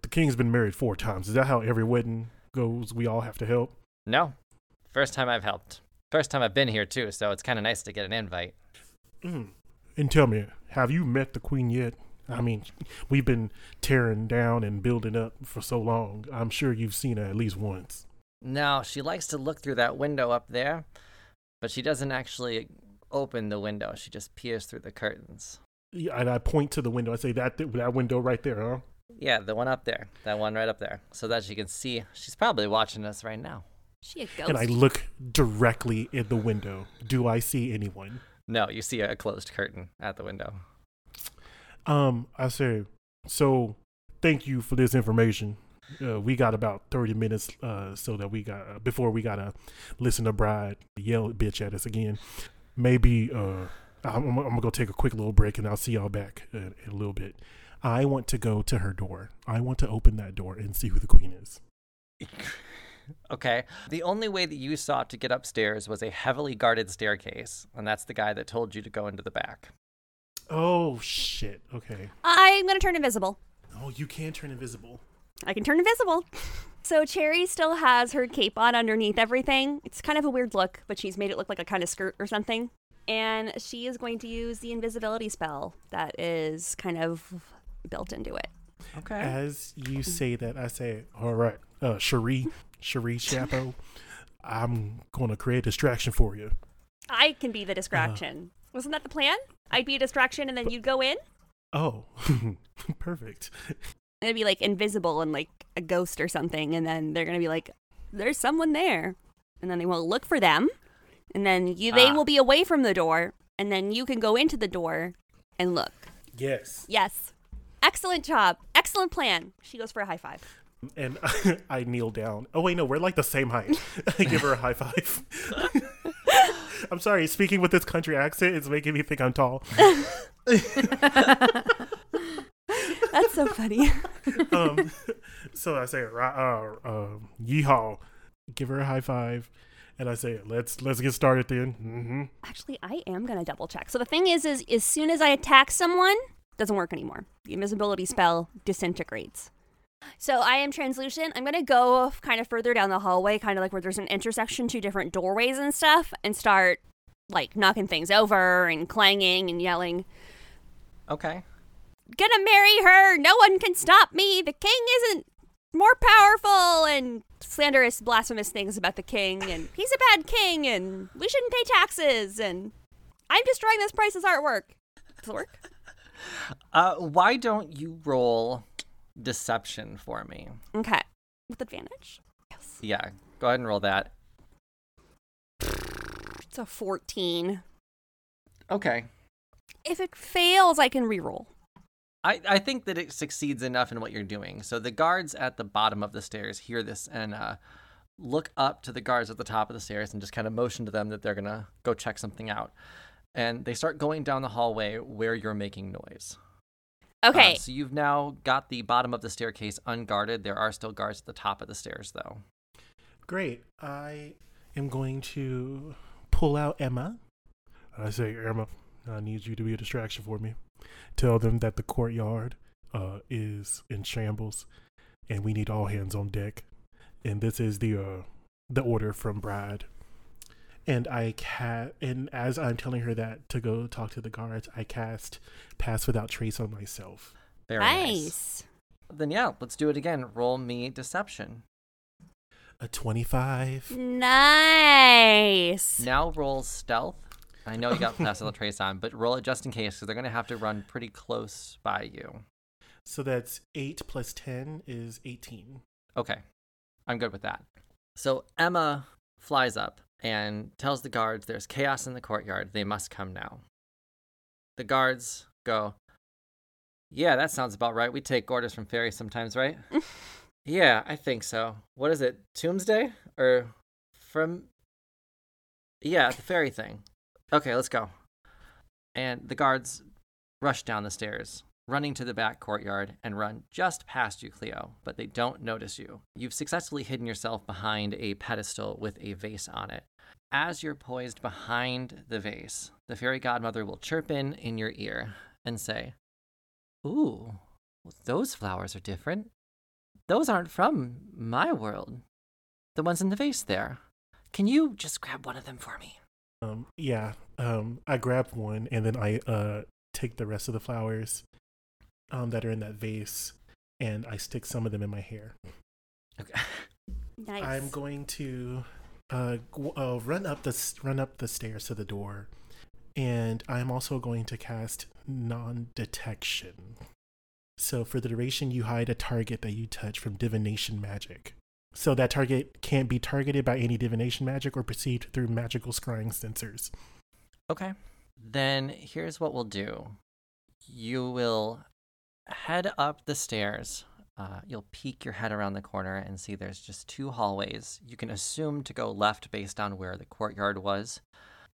B: The king's been married four times. Is that how every wedding goes? We all have to help.
C: No, first time I've helped. First time I've been here too, so it's kind of nice to get an invite.
B: Mm. And tell me, have you met the queen yet? I mean, we've been tearing down and building up for so long. I'm sure you've seen her at least once.
C: No, she likes to look through that window up there, but she doesn't actually open the window. She just peers through the curtains.
B: Yeah, And I point to the window. I say that that window right there, huh?
C: Yeah, the one up there. That one right up there. So that she can see. She's probably watching us right now.
E: she a ghost.
B: And I look directly in the window. Do I see anyone?
C: No, you see a closed curtain at the window.
B: Um, I say, so thank you for this information. Uh, we got about 30 minutes uh, so that we got before we gotta listen to bride yell bitch at us again maybe uh I'm, I'm gonna go take a quick little break and i'll see y'all back in, in a little bit i want to go to her door i want to open that door and see who the queen is [laughs]
C: Okay. The only way that you sought to get upstairs was a heavily guarded staircase, and that's the guy that told you to go into the back.
B: oh shit okay
E: I'm gonna turn invisible.
B: oh you can turn invisible
E: I can turn invisible. So Cherry still has her cape on underneath everything. It's kind of a weird look, but she's made it look like a kind of skirt or something. And she is going to use the invisibility spell that is kind of built into it.
C: Okay.
B: As you say that, I say, "All right, uh, Cherie, Cherie Chapeau, I'm gonna create a distraction for you."
E: I can be the distraction. Wasn't that the plan? I'd be a distraction and then you'd go in?
B: Oh, [laughs] perfect.
E: It'd be like invisible and like a ghost or something, and then they're gonna be like, "There's someone there," and then they will look for them, and then you they
C: Ah.
E: will be away from the door, and then you can go into the door and look.
B: Yes,
E: Yes, excellent job, excellent plan. She goes for a high five.
B: And [laughs] I kneel down. Oh wait, no, we're like the same height. [laughs] I give her a high five. [laughs] I'm sorry, speaking with this country accent is making me think I'm tall.
E: That's so funny.
B: um, so I say, uh, uh, yeehaw, give her a high five, and I say, let's let's get started then. hmm
E: Actually, I am gonna double check. So the thing is, is as soon as I attack someone, doesn't work anymore. The invisibility spell disintegrates. So I am translucent. I'm gonna go kind of further down the hallway, kind of like where there's an intersection to different doorways and stuff, and start like knocking things over and clanging and yelling.
C: Okay.
E: Gonna marry her. No one can stop me. The king isn't more powerful and slanderous, blasphemous things about the king. And he's a bad king. And we shouldn't pay taxes. And I'm destroying this priceless artwork. Does it work?
C: Uh, why don't you roll deception for me?
E: Okay. With advantage. Yes.
C: Yeah, go ahead and roll that.
E: It's a 14.
C: Okay.
E: If it fails, I can reroll.
C: I, I think that it succeeds enough in what you're doing. So the guards at the bottom of the stairs hear this and uh, look up to the guards at the top of the stairs and just kind of motion to them that they're going to go check something out. And they start going down the hallway where you're making noise. Uh,
E: Okay.
C: so you've now got the bottom of the staircase unguarded. There are still guards at the top of the stairs, though.
B: Great. I am going to pull out Emma. I say, Emma, I need you to be a distraction for me. Tell them that the courtyard uh, is in shambles, and we need all hands on deck. And this is the uh, the order from Brad. And I ca- and as I'm telling her that to go talk to the guards, I cast Pass Without Trace on myself.
C: Very nice.
E: nice.
C: Then, yeah, let's do it again. Roll me deception.
B: A 25.
E: Nice.
C: Now roll stealth. I know you got pass without trace on, but roll it just in case because they're going to have to run pretty close by you.
B: So that's 8 plus 10 is 18.
C: Okay, I'm good with that. So Emma flies up and tells the guards there's chaos in the courtyard. They must come now. The guards go, Yeah, that sounds about right. We take orders from fairies sometimes, right? [laughs] yeah, I think so. What is it, Tombsday? Or from. Yeah, the fairy thing. Okay, let's go. And the guards rush down the stairs, running to the back courtyard and run just past you, Cleo, but they don't notice you. You've successfully hidden yourself behind a pedestal with a vase on it. As you're poised behind the vase, the fairy godmother will chirp in in your ear and say, Ooh, those flowers are different. Those aren't from my world. The ones in the vase there. Can you just grab one of them for me?
B: Um, yeah. Um, I grab one and then I uh take the rest of the flowers um that are in that vase and I stick some of them in my hair.
C: Okay. [laughs]
E: Nice.
B: I'm going to uh, uh run up the run up the stairs to the door, and I'm also going to cast non-detection. So for the duration, you hide a target that you touch from divination magic. So that target can't be targeted by any divination magic or perceived through magical scrying sensors.
C: Okay. Then here's what we'll do you will head up the stairs. Uh, you'll peek your head around the corner and see there's just two hallways. You can assume to go left based on where the courtyard was.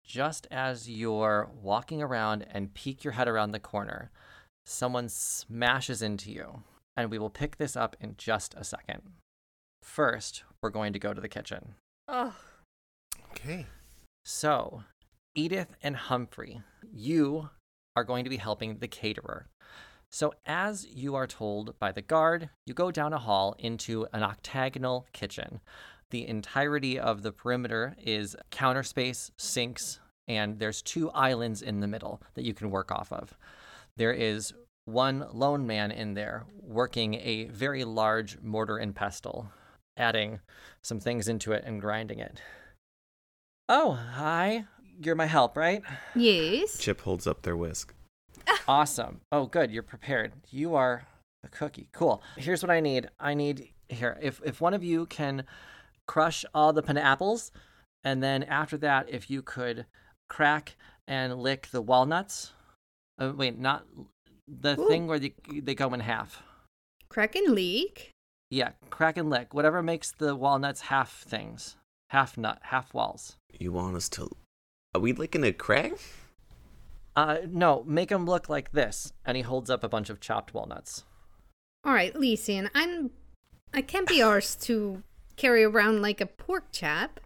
C: Just as you're walking around and peek your head around the corner, someone smashes into you. And we will pick this up in just a second. First, we're going to go to the kitchen.
E: Ugh.
B: Okay.
C: So, Edith and Humphrey, you are going to be helping the caterer. So, as you are told by the guard, you go down a hall into an octagonal kitchen. The entirety of the perimeter is counter space, sinks, and there's two islands in the middle that you can work off of. There is one lone man in there working a very large mortar and pestle, adding some things into it and grinding it. Oh, hi. You're my help, right?
F: Yes.
D: Chip holds up their whisk.
C: Awesome. Oh, good. You're prepared. You are a cookie. Cool. Here's what I need. I need here. If if one of you can crush all the pineapples, and then after that, if you could crack and lick the walnuts. Uh, wait, not the
F: Ooh.
C: thing where they they go in half.
F: Crack and leak.
C: Yeah, crack and lick. Whatever makes the walnuts half things, half nut, half walls.
D: You want us to? Are we licking a crack?
C: Uh, no, make them look like this. And he holds up a bunch of chopped walnuts.
F: All right, Lysian, I'm. I can't be arsed to carry around like a pork chop.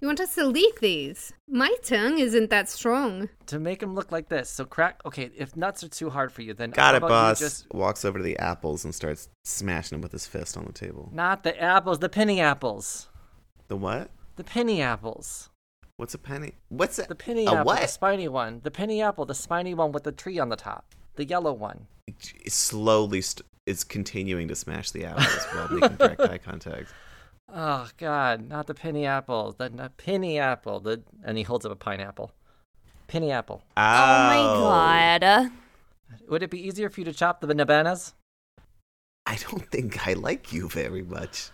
F: You want us to leak these? My tongue isn't that strong.
C: to make them look like this. So crack. Okay, if nuts are too hard for you, then
D: Got
C: how
D: it, boss.
C: Just
D: Walks over to the apples and starts smashing them with his fist on the table.
C: not the apples, the penny apples,
D: The what?
C: the penny apples,
D: What's a penny? What's it?
C: the penny
D: a
C: apple,
D: what?
C: the spiny one, the penny apple, the spiny one with the tree on the top, the yellow one.
D: It slowly st- is continuing to smash the apples while making direct eye contact. [laughs]
C: Oh God, not the penny apple, the, the penny apple. The and he holds up a pineapple. Penny apple.
E: Oh. oh my god.
C: would it be easier for you to chop the bananas?
D: I don't think I like you very much.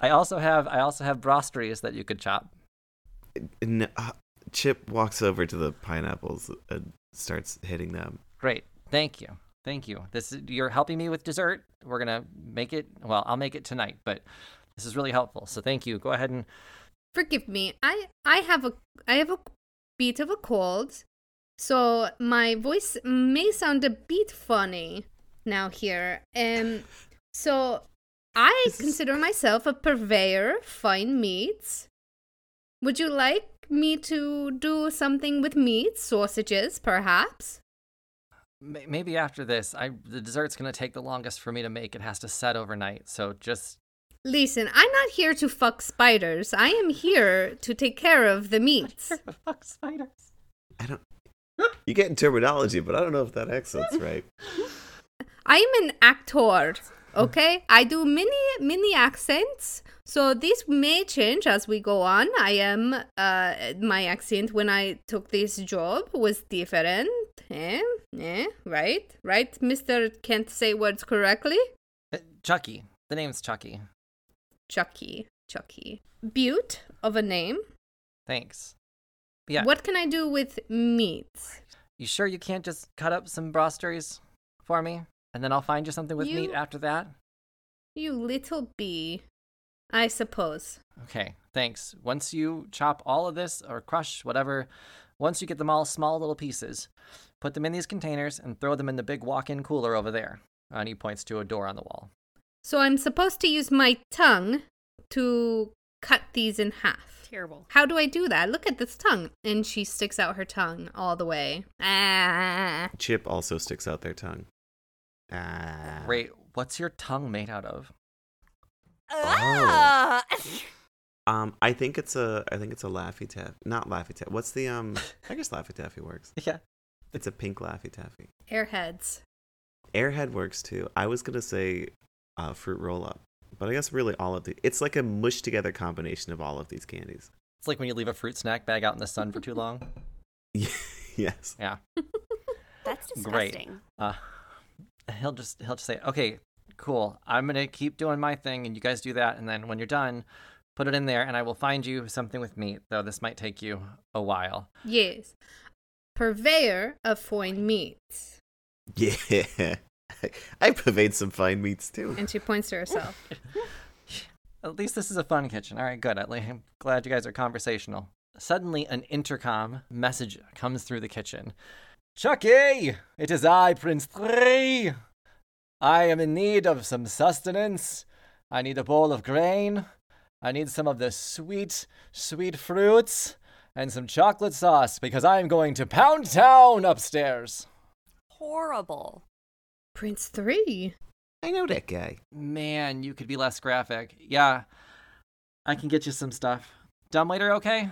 C: I also have I also have brostries that you could chop.
D: N- uh, Chip walks over to the pineapples and starts hitting them.
C: Great. Thank you. Thank you. This is, you're helping me with dessert. We're going to make it well, I'll make it tonight, but this is really helpful. So thank you. Go ahead and
F: Forgive me. I I have a I have a bit of a cold, so my voice may sound a bit funny now here. Um, so I consider myself a purveyor of fine meats. Would you like me to do something with meat, sausages, perhaps?
C: ma- maybe after this, I the dessert's going to take the longest for me to make. It has to set overnight. So just
F: Listen, I'm not here to fuck spiders. I am here to take care of the [laughs] meats.
C: fuck spiders.
D: I don't. You get in terminology, but I don't know if that accent's right. [laughs]
F: I'm an actor, okay? I do many, many accents. So this may change as we go on. I am, uh, my accent when I took this job was different. Eh? Eh? Right? Right, Mr. Can't say words correctly?
C: Uh, Chucky. The name's Chucky.
F: Chucky. Chucky. Beaut of a name.
C: Thanks. Yeah.
F: What can I do with meats?
C: You sure you can't just cut up some brostries for me? And then I'll find you something with meat after that?
F: You little bee. I suppose.
C: Okay, thanks. Once you chop all of this or crush whatever, once you get them all small little pieces, put them in these containers and throw them in the big walk in cooler over there. And he points to a door on the wall.
F: So I'm supposed to use my tongue to cut these in half.
E: Terrible.
F: How do I do that? Look at this tongue. And she sticks out her tongue all the way. Ah.
D: Chip also sticks out their tongue. Ah.
C: Wait, what's your tongue made out of?
E: Ah! [laughs]
D: Um, I think it's a. I think it's a Laffy Taffy. Not Laffy Taffy. What's the um? I guess Laffy Taffy works. [laughs]
C: Yeah.
D: It's a pink Laffy Taffy.
F: Airheads.
D: Airhead works too. I was gonna say uh, fruit roll up, but I guess really all of the. It's like a mushed together combination of all of these candies.
C: It's like when you leave a fruit snack bag out in the sun for too long. [laughs]
D: yes.
C: Yeah.
E: That's
C: Great.
E: disgusting.
C: Uh, he'll just he'll just say, "Okay, cool. I'm gonna keep doing my thing, and you guys do that. And then when you're done, put it in there, and I will find you something with meat. Though this might take you a while.
F: Yes. Purveyor of fine meats.
D: Yeah. [laughs] I purveyed some fine meats too.
F: And she points to herself. [laughs]
C: At least this is a fun kitchen. All right, good. At least I'm glad you guys are conversational. Suddenly, an intercom message comes through the kitchen. Chucky, it is I, Prince Three. I am in need of some sustenance. I need a bowl of grain. I need some of the sweet, sweet fruits and some chocolate sauce because I am going to Pound Town upstairs.
E: Horrible.
F: Prince Three.
D: I know that guy.
C: Man, you could be less graphic. Yeah, I can get you some stuff. Dumbwaiter, okay?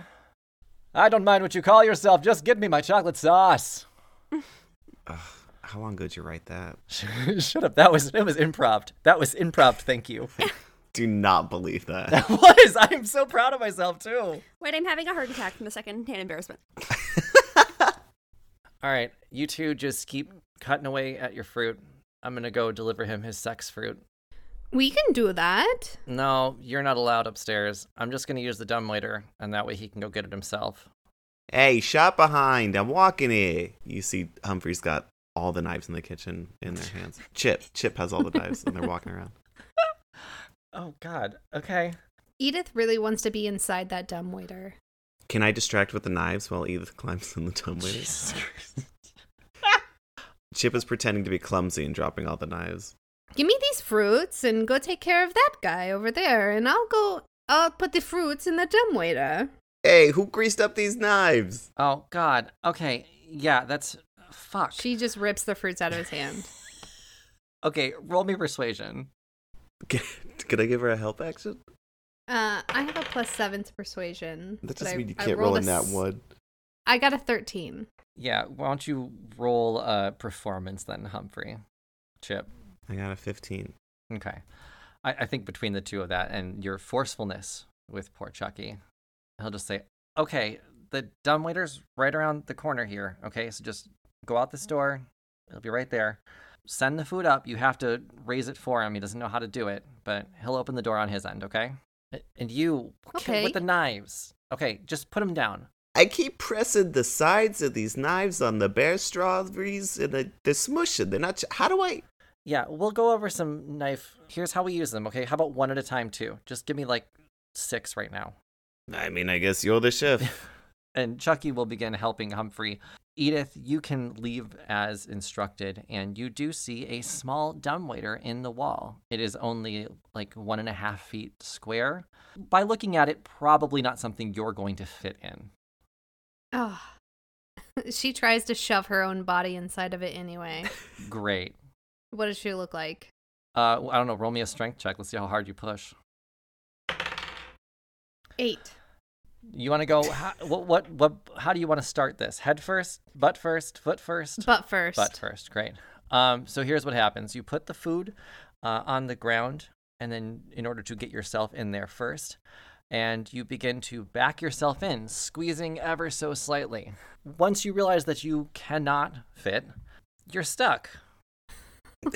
C: I don't mind what you call yourself. Just get me my chocolate sauce.
D: Ugh, how long ago did you write that? [laughs]
C: Shut up. That was it was improv. That was improv. Thank you. [laughs]
D: Do not believe that. [laughs]
C: That was. I am so proud of myself too.
E: Wait, I'm having a heart attack from the second hand embarrassment.
C: All right, you two just keep cutting away at your fruit. I'm gonna go deliver him his sex fruit.
F: We can do that.
C: No, you're not allowed upstairs. I'm just gonna use the dumbwaiter, and that way he can go get it himself.
D: Hey, shot behind. I'm walking here. You see, Humphrey's got all the knives in the kitchen in their hands. [laughs] Chip, Chip has all the knives, and they're walking around. [laughs]
C: Oh God. Okay.
F: Edith really wants to be inside that dumb waiter.
D: Can I distract with the knives while Edith climbs in the dumbwaiter?
C: Jesus Christ.
D: Chip is pretending to be clumsy and dropping all the knives.
F: Give me these fruits and go take care of that guy over there, and I'll go. I'll put the fruits in the dumbwaiter.
D: Hey, who greased up these knives?
C: Oh God. Okay. Yeah. That's fuck.
F: She just rips the fruits out of his hand. [laughs]
C: Okay. Roll me persuasion. [laughs]
D: Could I give her a help action?
F: Uh, I have a plus seven to persuasion.
D: That
F: but
D: doesn't
F: I-
D: mean you
F: I
D: can't
F: rolled
D: roll in that
F: s-
D: one.
F: I got a thirteen.
C: Yeah. Why don't you roll a performance then, Humphrey? Chip.
D: I got a 15.
C: Okay. I, I think between the two of that and your forcefulness with poor Chucky, he'll just say, "Okay, the dumbwaiter's right around the corner here. Okay, so just go out this door, It'll be right there. Send the food up. You have to raise it for him. He doesn't know how to do it, but he'll open the door on his end, okay? And you,
F: Okay.
C: with the knives. Okay, just put them down.
D: I keep pressing the sides of these knives on the bear strawberries, and they- they're smushing. They're not. ch- How do I?
C: Yeah, we'll go over some knife. Here's how we use them, okay? How about one at a time, too? Just give me like six right now.
D: I mean, I guess you're the chef. [laughs]
C: And Chucky will begin helping Humphrey. Edith, you can leave as instructed, and you do see a small dumbwaiter in the wall. It is only like one and a half feet square. By looking at it, probably not something you're going to fit in.
F: Oh. [laughs] she tries to shove her own body inside of it anyway. [laughs]
C: Great.
F: what does she look like?
C: Uh, I don't know. Roll me a strength check. Let's see how hard you push.
F: Eight.
C: You want to go? How, what? What? What? How do you want to start this? Head first, butt first, foot first.
F: Butt first.
C: Butt first. Great. Um, so here's what happens: you put the food uh, on the ground, and then in order to get yourself in there first, and you begin to back yourself in, squeezing ever so slightly. Once you realize that you cannot fit, you're stuck. [laughs]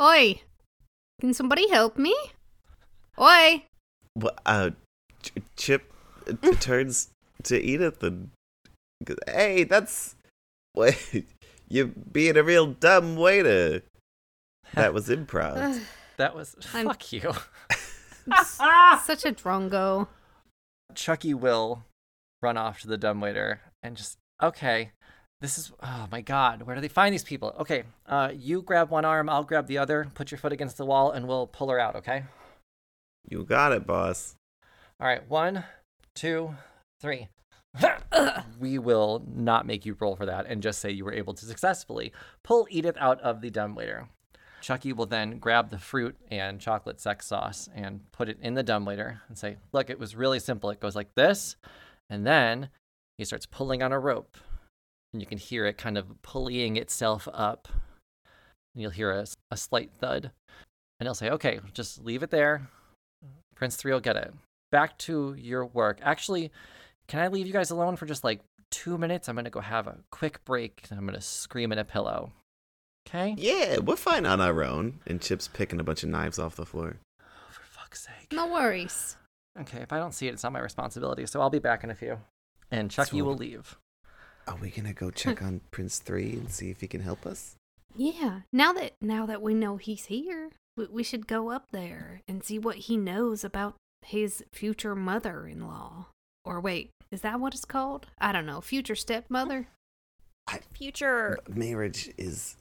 F: Oi! Can somebody help me? Oi!
D: Well, uh, Ch- Chip uh, t- turns to Edith and goes, "Hey, that's [laughs] wait, you being a real dumb waiter." That was [laughs] improv. [sighs]
C: That was
F: I'm-
C: fuck you. [laughs]
F: Such a drongo.
C: Chucky will run off to the dumbwaiter and just okay. This is oh my god, where do they find these people? Okay, uh, you grab one arm, I'll grab the other. Put your foot against the wall, and we'll pull her out. Okay.
D: You got it, boss.
C: All right, one, two, three. [coughs] we will not make you roll for that and just say you were able to successfully pull Edith out of the dumbwaiter. Chucky will then grab the fruit and chocolate sex sauce and put it in the dumbwaiter and say, Look, it was really simple. It goes like this. And then he starts pulling on a rope. And you can hear it kind of pulleying itself up. And you'll hear a, a slight thud. And he'll say, Okay, just leave it there. Prince 3 will get it back to your work. Actually, can I leave you guys alone for just like two minutes? I'm gonna go have a quick break and I'm gonna scream in a pillow. Okay?
D: Yeah, we're fine on our own. And Chip's picking a bunch of knives off the floor.
C: Oh, for fuck's sake.
F: No worries.
C: Okay, if I don't see it, it's not my responsibility, so I'll be back in a few. And Chucky will leave.
D: Are we gonna go check on Prince Three and see if he can help us?
F: Yeah. Now that now that we know he's here, we, we should go up there and see what he knows about his future mother-in-law. Or wait, is that what it's called? I don't know. Future stepmother.
E: Future.
D: Marriage is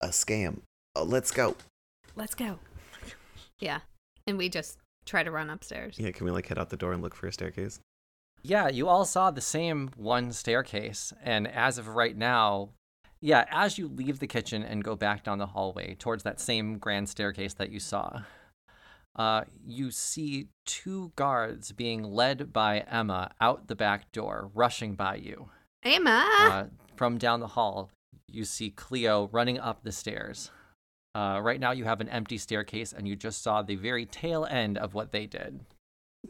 D: a scam. Oh, let's go.
F: Let's go. Yeah. And we just try to run upstairs.
D: Yeah, can we like head out the door and look for a staircase?
C: Yeah, you all saw the same one staircase, and as of right now, yeah, as you leave the kitchen and go back down the hallway towards that same grand staircase that you saw, uh, you see two guards being led by Emma out the back door, rushing by you.
F: Emma.
C: Uh, from down the hall, you see Cleo running up the stairs. Uh, right now, you have an empty staircase, and you just saw the very tail end of what they did.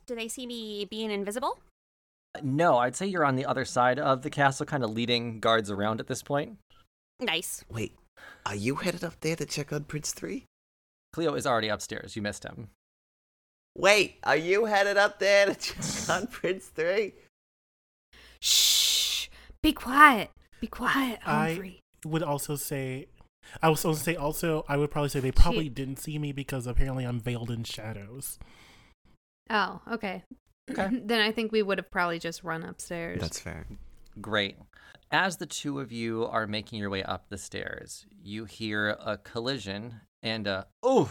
E: Do they see me being invisible?
C: No, I'd say you're on the other side of the castle, kind of leading guards around at this point.
E: Nice.
D: Wait, are you headed up there to check on Prince Three?
C: Cleo is already upstairs. You missed him.
D: Wait, are you headed up there to check on [laughs] Prince Three?
F: Shh. Be quiet. Be quiet,
B: I- Would also say, I was supposed to say also, I would probably say they probably didn't see me because apparently I'm veiled in shadows.
F: Oh, okay.
C: Okay. [laughs]
F: then I think we would have probably just run upstairs.
D: That's fair.
C: Great. As the two of you are making your way up the stairs, you hear a collision and a ooh,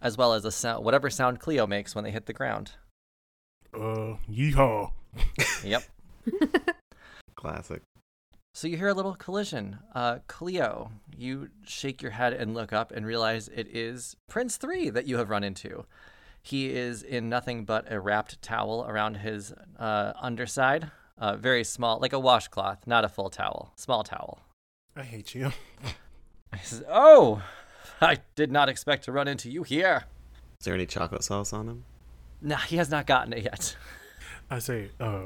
C: as well as a sound, whatever sound Cleo makes when they hit the ground.
B: Uh, yeehaw. [laughs]
C: Yep. [laughs]
D: Classic.
C: So you hear a little collision. Uh, Cleo, you shake your head and look up and realize it is Prince 3 that you have run into. He is in nothing but a wrapped towel around his uh, underside. Uh, very small, like a washcloth, not a full towel. Small towel.
B: I hate you. [laughs]
C: He says, Oh, I did not expect to run into you here.
D: Is there any chocolate sauce on him?
C: Nah, he has not gotten it yet.
B: I say, uh,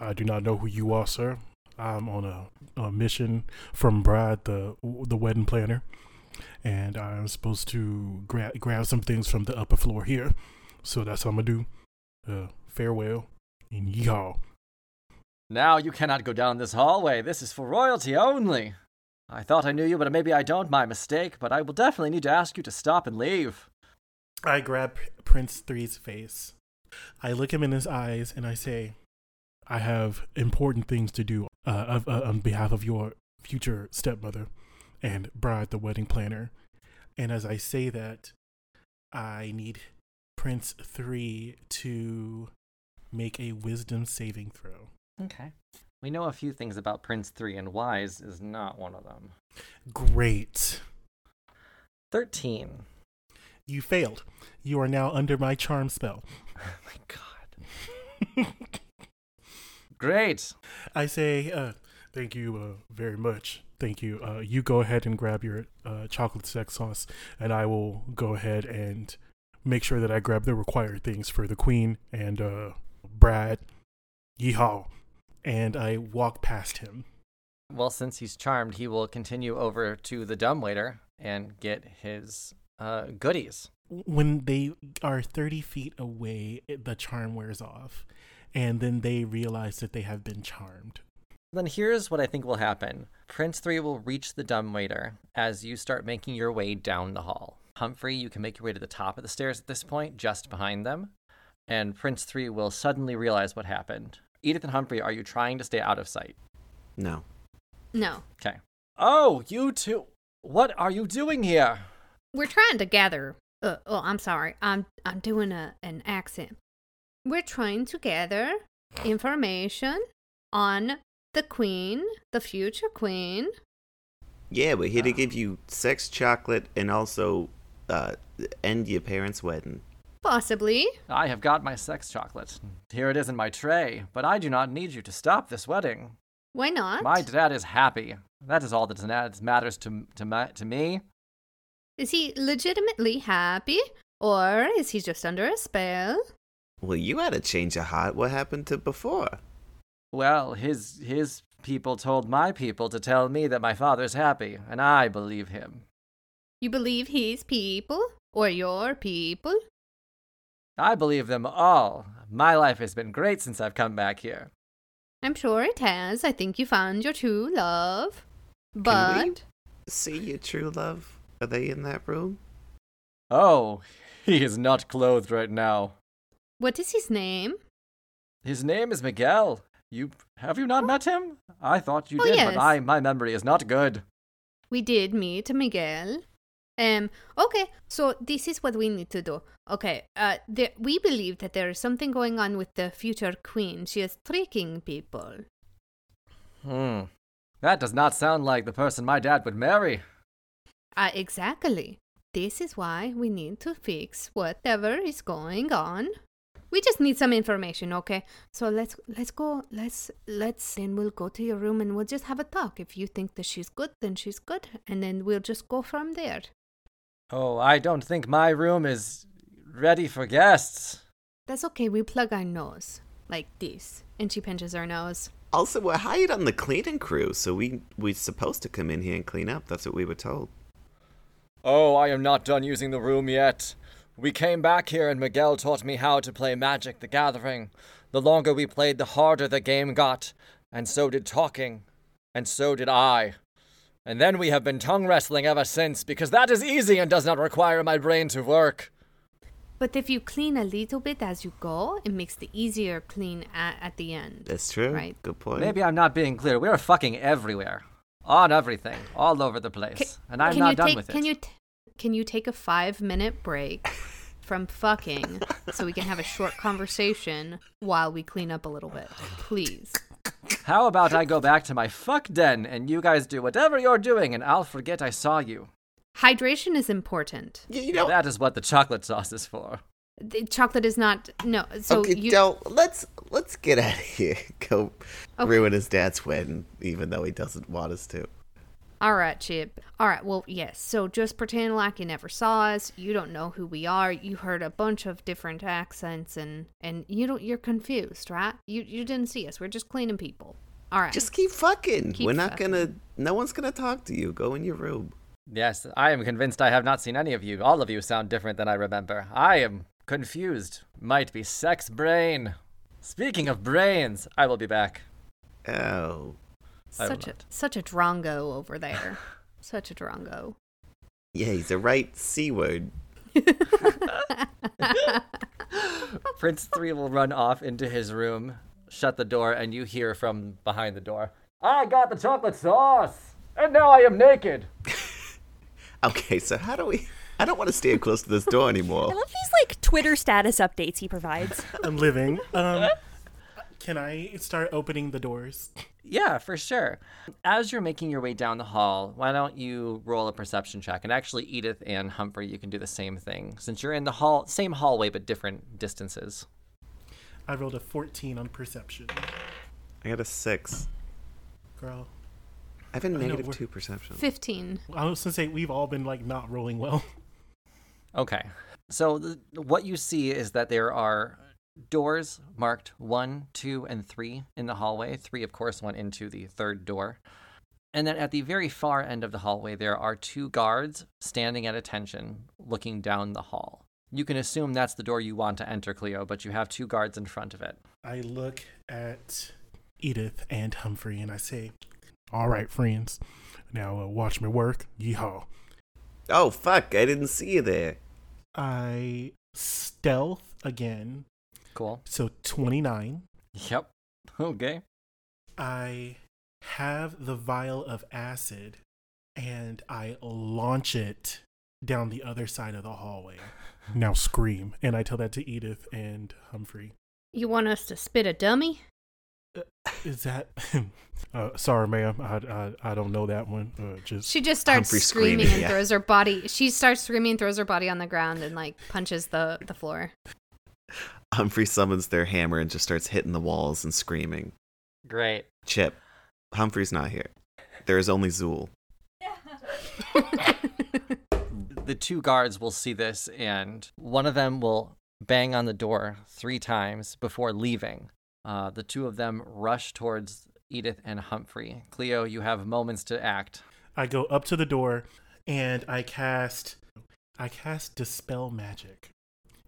B: I do not know who you are, sir. I'm on a, a mission from Brad, the the wedding planner, and I'm supposed to grab grab some things from the upper floor here. So that's what I'm gonna do. Uh, farewell and yeehaw.
C: Now you cannot go down this hallway. This is for royalty only. I thought I knew you, but maybe I don't. My mistake. But I will definitely need to ask you to stop and leave.
B: I grab Prince Three's face. I look him in his eyes and I say, I have important things to do uh, of, uh, on behalf of your future stepmother and bride, the wedding planner. And as I say that, I need Prince Three to make a wisdom saving throw.
C: Okay. We know a few things about Prince 3, and Wise is not one of them.
B: Great.
C: 13.
B: You failed. You are now under my charm spell. [laughs]
C: Oh my god. [laughs] Great.
B: I say, uh, thank you uh, very much. Thank you. Uh, you go ahead and grab your uh, chocolate sex sauce, and I will go ahead and make sure that I grab the required things for the queen and uh, Brad. Yeehaw. And I walk past him.
C: Well, since he's charmed, he will continue over to the dumbwaiter and get his uh, goodies.
B: When they are 30 feet away, the charm wears off. And then they realize that they have been charmed.
C: Then here's what I think will happen Prince 3 will reach the dumbwaiter as you start making your way down the hall. Humphrey, you can make your way to the top of the stairs at this point, just behind them. And Prince 3 will suddenly realize what happened. Edith and Humphrey, are you trying to stay out of sight?
D: No.
F: No.
C: Okay. Oh, you two. What are you doing here?
F: We're trying to gather. Uh, oh, I'm sorry. I'm I'm doing a an accent. We're trying to gather information on the queen, the future queen.
D: Yeah, we're here to give you sex chocolate and also uh, end your parents' wedding.
F: Possibly.
C: I have got my sex chocolate. Here it is in my tray, but I do not need you to stop this wedding.
F: Why not?
C: My dad is happy. That is all that that matters to to, ma- to me.
F: Is he legitimately happy, or is he just under a spell?
D: Well, you had a change of heart. What happened to before?
C: Well, his his people told my people to tell me that my father's happy, and I believe him.
F: You believe his people or your people?
C: I believe them all. My life has been great since I've come back here.
F: I'm sure it has. I think you found your true love.
D: Can we
F: But
D: see your true love? Are they in that room?
C: Oh, he is not clothed right now.
F: what is his name?
C: His name is Miguel. You have you not met him? I thought you
F: Oh,
C: did,
F: yes.
C: but I my memory is not good.
F: We did meet Miguel. Um. Okay. So this is what we need to do. Okay. Uh. There, we believe that there is something going on with the future queen. She is tricking people.
C: Hmm. That does not sound like the person my dad would marry.
F: Uh. Exactly. This is why we need to fix whatever is going on. We just need some information, okay? So let's let's go. Let's let's then we'll go to your room and we'll just have a talk. If you think that she's good, then she's good, and then we'll just go from there.
C: Oh, I don't think my room is ready for guests.
F: That's okay. We plug our nose like this, and she pinches her nose.
D: Also, we're hired on the cleaning crew, so we we're supposed to come in here and clean up. That's what we were told.
C: Oh, I am not done using the room yet. We came back here and Miguel taught me how to play Magic the Gathering. The longer we played, the harder the game got, and so did talking, and so did I. And then we have been tongue wrestling ever since, because that is easy and does not require my brain to work.
F: But if you clean a little bit as you go, it makes the easier clean at, at the end.
D: That's true.
F: Right.
D: Good point.
C: Maybe I'm not being clear. We are fucking everywhere. On everything. All over the place.
F: Ca-
C: and I'm
F: can
C: not
F: you
C: done
F: take,
C: with it.
F: Can you t- can you take a five minute break from fucking so we can have a short conversation while we clean up a little bit, [laughs] please?
C: How about I go back to my fuck den and you guys do whatever you're doing and I'll forget I saw you?
F: Hydration is important.
D: Y- you know.
C: That is what the chocolate sauce is for.
F: The chocolate is not no. So
D: okay,
F: you
D: Del, let's let's get out of here. [laughs] Go
F: Okay.
D: ruin his dad's wedding, even though he doesn't want us to.
F: All right, Chip. All right, well, yes. So just pretend like you never saw us. You don't know who we are. You heard a bunch of different accents and and you don't you're confused, right? You you didn't see us. We're just cleaning people. All right.
D: Just keep fucking.
F: Keep
D: We're not
F: fucking.
D: gonna. No one's gonna talk to you. Go in your room.
C: Yes, I am convinced I have not seen any of you. All of you sound different than I remember. I am confused. Might be sex brain. Speaking of brains, I will be back.
D: Oh.
C: I will
F: such a such a drongo over there. [laughs] such a drongo.
D: Yeah, he's a right c word. [laughs]
C: Prince 3 will run off into his room, shut the door, and you hear from behind the door, I got the chocolate sauce! And now I am naked! [laughs]
D: Okay, so how do we? I don't want to stand close to this door anymore.
E: I
D: anymore.
E: love these like Twitter status updates he provides.
B: I'm living. Um, can I start opening the doors?
C: Yeah, for sure. As you're making your way down the hall, why don't you roll a perception check? And actually, Edith and Humphrey, you can do the same thing. Since you're in the hall, same hallway, but different distances.
B: I rolled a 14 on perception.
D: I got a six.
B: Girl,
D: I have a
B: know,
D: negative
B: we're-
D: two perception.
F: Fifteen.
B: I was gonna say we've all been like not rolling well.
C: Okay. So th- what you see is that there are doors marked one, two, and three in the hallway. Three, of course, went into the third door. And then at the very far end of the hallway, there are two guards standing at attention, looking down the hall. You can assume that's the door you want to enter, Cleo, but you have two guards in front of it.
B: I look at Edith and Humphrey and I say, "All right, friends, now uh, watch me work. Yeehaw!"
D: Oh fuck! I didn't see you there.
B: I stealth again,
C: Cool.
B: so 29.
C: Yep. [laughs] Okay.
B: I have the vial of acid and I launch it down the other side of the hallway. [laughs] Now scream. And I tell that to Edith and Humphrey.
F: You want us to spit a dummy?
B: Is that. [laughs] uh, sorry, ma'am. I, I, I don't know that one. Uh, just.
F: She just starts
D: Humphrey
F: screaming,
D: screaming,
F: and
D: yeah.
F: throws her body. She starts screaming, throws her body on the ground, and like punches the the floor.
D: Humphrey summons their hammer and just starts hitting the walls and screaming.
C: Great.
D: Chip, Humphrey's not here. There is only Zool. [laughs]
C: the two guards will see this and one of them will bang on the door three times before leaving. Uh, the two of them rush towards Edith and Humphrey. Cleo, you have moments to act.
B: I go up to the door and I cast. I cast Dispel Magic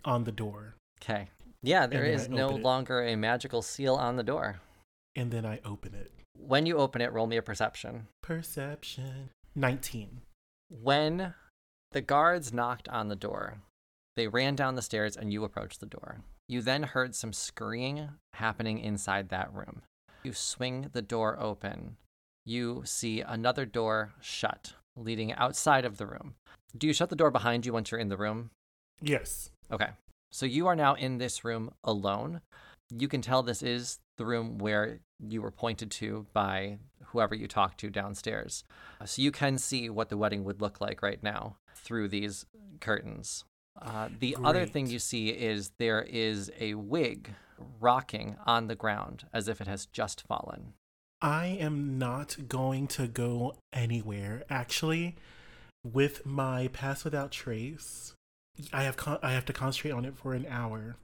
B: on the door.
C: Okay. Yeah, there is no
B: it.
C: longer a magical seal on the door.
B: And then I open it.
C: When you open it, roll me a perception.
B: Perception. 19.
C: When the guards knocked on the door, they ran down the stairs and you approached the door. You then heard some scurrying happening inside that room. You swing the door open. You see another door shut, leading outside of the room. Do you shut the door behind you once you're in the room?
B: Yes.
C: Okay. So you are now in this room alone. You can tell this is the room where you were pointed to by whoever you talked to downstairs. So you can see what the wedding would look like right now through these curtains. Uh, the other thing you see is there is a wig rocking on the ground as if it has just fallen.
B: I am not going to go anywhere. Actually, with my pass without trace, I have con- I have to concentrate on it for an hour.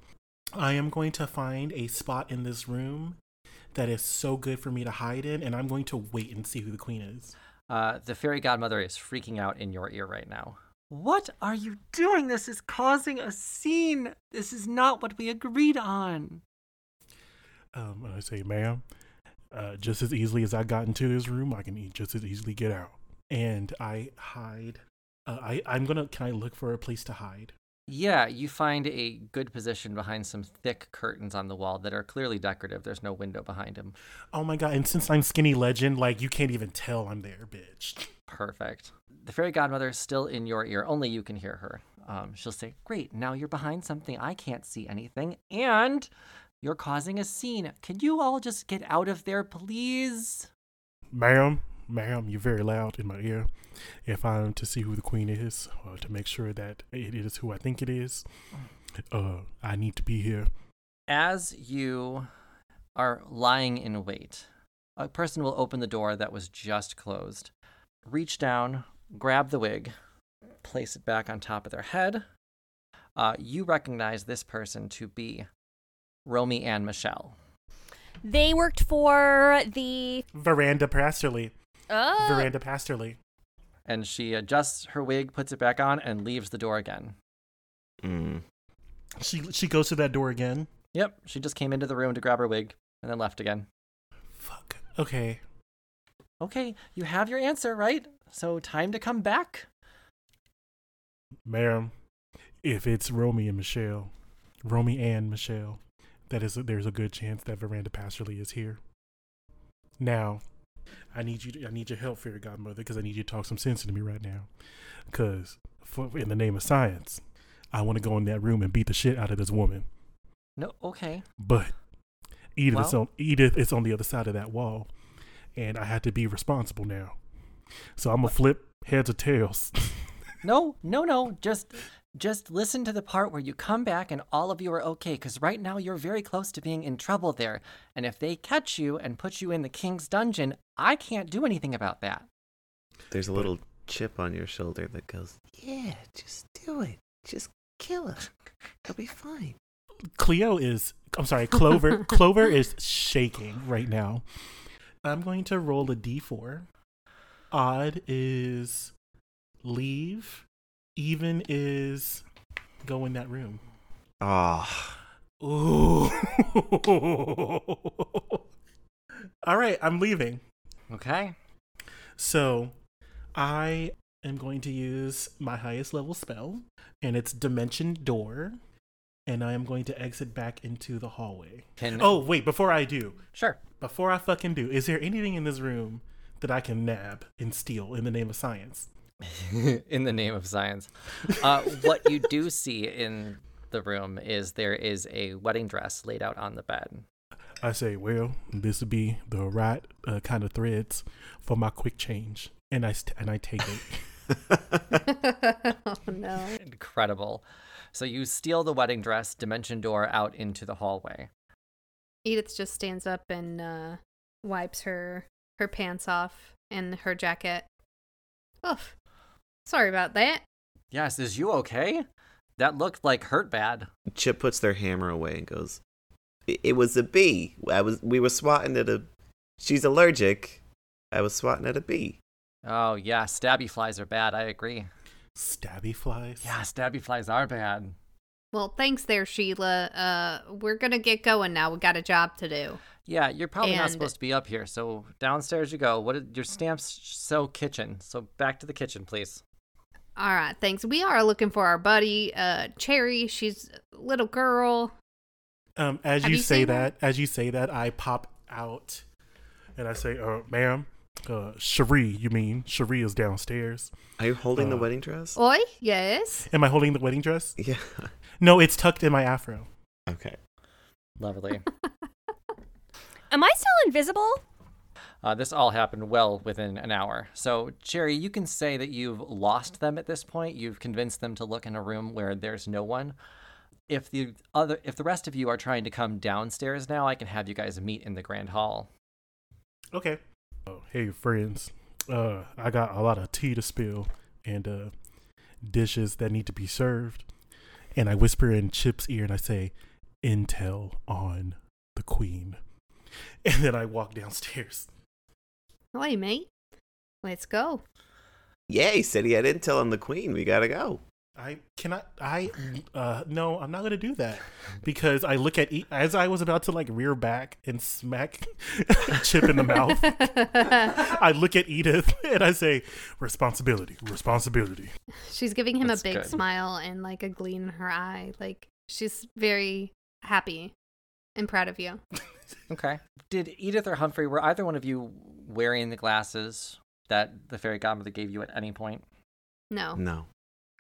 B: I am going to find a spot in this room that is so good for me to hide in, and I'm going to wait and see who the queen is.
C: Uh, the fairy godmother is freaking out in your ear right now. What are you doing? This is causing a scene. This is not what we agreed on.
B: Um, I say, ma'am, uh, just as easily as I got into this room, I can just as easily get out. And I hide. Uh, I I'm gonna. Can I look for a place to hide?
C: Yeah, you find a good position behind some thick curtains on the wall that are clearly decorative. There's no window behind him.
B: Oh my god! And since I'm skinny legend, like you can't even tell I'm there, bitch.
C: Perfect. The fairy godmother is still in your ear. Only you can hear her. Um, she'll say, Great, now you're behind something. I can't see anything. And you're causing a scene. Can you all just get out of there, please?
B: Ma'am, ma'am, you're very loud in my ear. If I'm to see who the queen is, or to make sure that it is who I think it is, uh, I need to be here.
C: As you are lying in wait, a person will open the door that was just closed, reach down, grab the wig, place it back on top of their head. Uh, you recognize this person to be Romy and Michelle.
E: They worked for the.
B: Veranda Pasterly.
E: Oh.
B: Veranda Pasterly.
C: And she adjusts her wig, puts it back on, and leaves the door again.
D: Mm.
B: She she goes to that door again.
C: Yep, she just came into the room to grab her wig and then left again.
B: Fuck. Okay.
C: Okay, you have your answer, right? So time to come back.
B: Ma'am, if it's Romy and Michelle, Romy and Michelle, that is there's a good chance that Veranda Pasterly is here. Now, I need you. To, I need your help, fairy godmother, because I need you to talk some sense into me right now. Because, in the name of science, I want to go in that room and beat the shit out of this woman.
C: No, okay.
B: But Edith, is on, Edith is on the other side of that wall, and I had to be responsible now. So I'm gonna flip heads or tails. [laughs]
C: No, no, no. Just just listen to the part where you come back and all of you are okay cuz right now you're very close to being in trouble there. And if they catch you and put you in the king's dungeon, I can't do anything about that.
D: There's a little chip on your shoulder that goes, Yeah, just do it. Just kill [laughs] her. It'll be fine.
B: Cleo is I'm sorry, Clover [laughs] Clover is shaking right now. I'm going to roll a d4. Odd is leave. Even is go in that room.
D: Ah,
B: Ooh. [laughs] All right, I'm leaving.
C: Okay?
B: So, I am going to use my highest level spell, and it's Dimension Door, and I am going to exit back into the hallway.
C: Can
B: Oh, wait, before I do,
C: Sure.
B: before I fucking do, is there anything in this room that I can nab and steal in the name of science? [laughs]
C: in the name of science. Uh, what you do [laughs] see in the room is there is a wedding dress laid out on the bed.
B: I say, well, this would be the right uh, kind of threads for my quick change, and I st- and I take it. [laughs]
F: oh no.
C: Incredible. So you steal the wedding dress, dimension door out into the hallway.
F: Edith just stands up and uh, wipes her her pants off and her jacket. Oof. Sorry about that.
C: Yes, is you okay? That looked like hurt bad.
D: Chip puts their hammer away and goes, "It, it was a bee. I was. We were swatting at a. She's allergic. I was swatting at a bee.
C: Oh yeah, stabby flies are bad. I agree.
B: Stabby flies.
C: Yeah, stabby flies are bad.
F: Well, thanks there, Sheila. Uh, we're gonna get going now. We got a job to do.
C: Yeah, you're probably not supposed to be up here. So downstairs you go. What are, your stamps so kitchen? So back to the kitchen, please.
F: All right, thanks. We are looking for our buddy, uh, Cherry. She's a little girl.
B: Um, as you,
F: you
B: say
F: seen
B: that, as you say that, I pop out and I say, uh, ma'am, uh, Cherie, you mean Cherie is downstairs.
D: Are you holding the
B: Uh,
D: wedding dress?
F: Oi, yes.
B: Am I holding the wedding dress? [laughs]
D: Yeah.
B: No, it's tucked in my afro.
D: Okay.
C: Lovely. [laughs]
E: Am I still invisible?
C: Uh, this all happened well within an hour. So, Cherry, you can say that you've lost them at this point. You've convinced them to look in a room where there's no one. If the other, if the rest of you are trying to come downstairs now, I can have you guys meet in the grand hall.
B: Okay. Oh, hey, friends. Uh, I got a lot of tea to spill and uh, dishes that need to be served. And I whisper in Chip's ear and I say, Intel on the Queen. [laughs] And then I walk downstairs.
F: Oi, mate. Let's go.
D: Yeah, he said he had intel on the queen. We gotta go.
B: I cannot. I uh no, I'm not gonna do that because I look at e- as I was about to like rear back and smack [laughs] Chip in the mouth. I look at Edith [laughs] and I say, "Responsibility, responsibility."
F: She's giving him
C: That's
F: a big
C: good.
F: smile and like a gleam in her eye. Like she's very happy and proud of you.
C: Okay. Did Edith or Humphrey were either one of you wearing the glasses that the fairy godmother gave you at any point?
F: No.
D: No.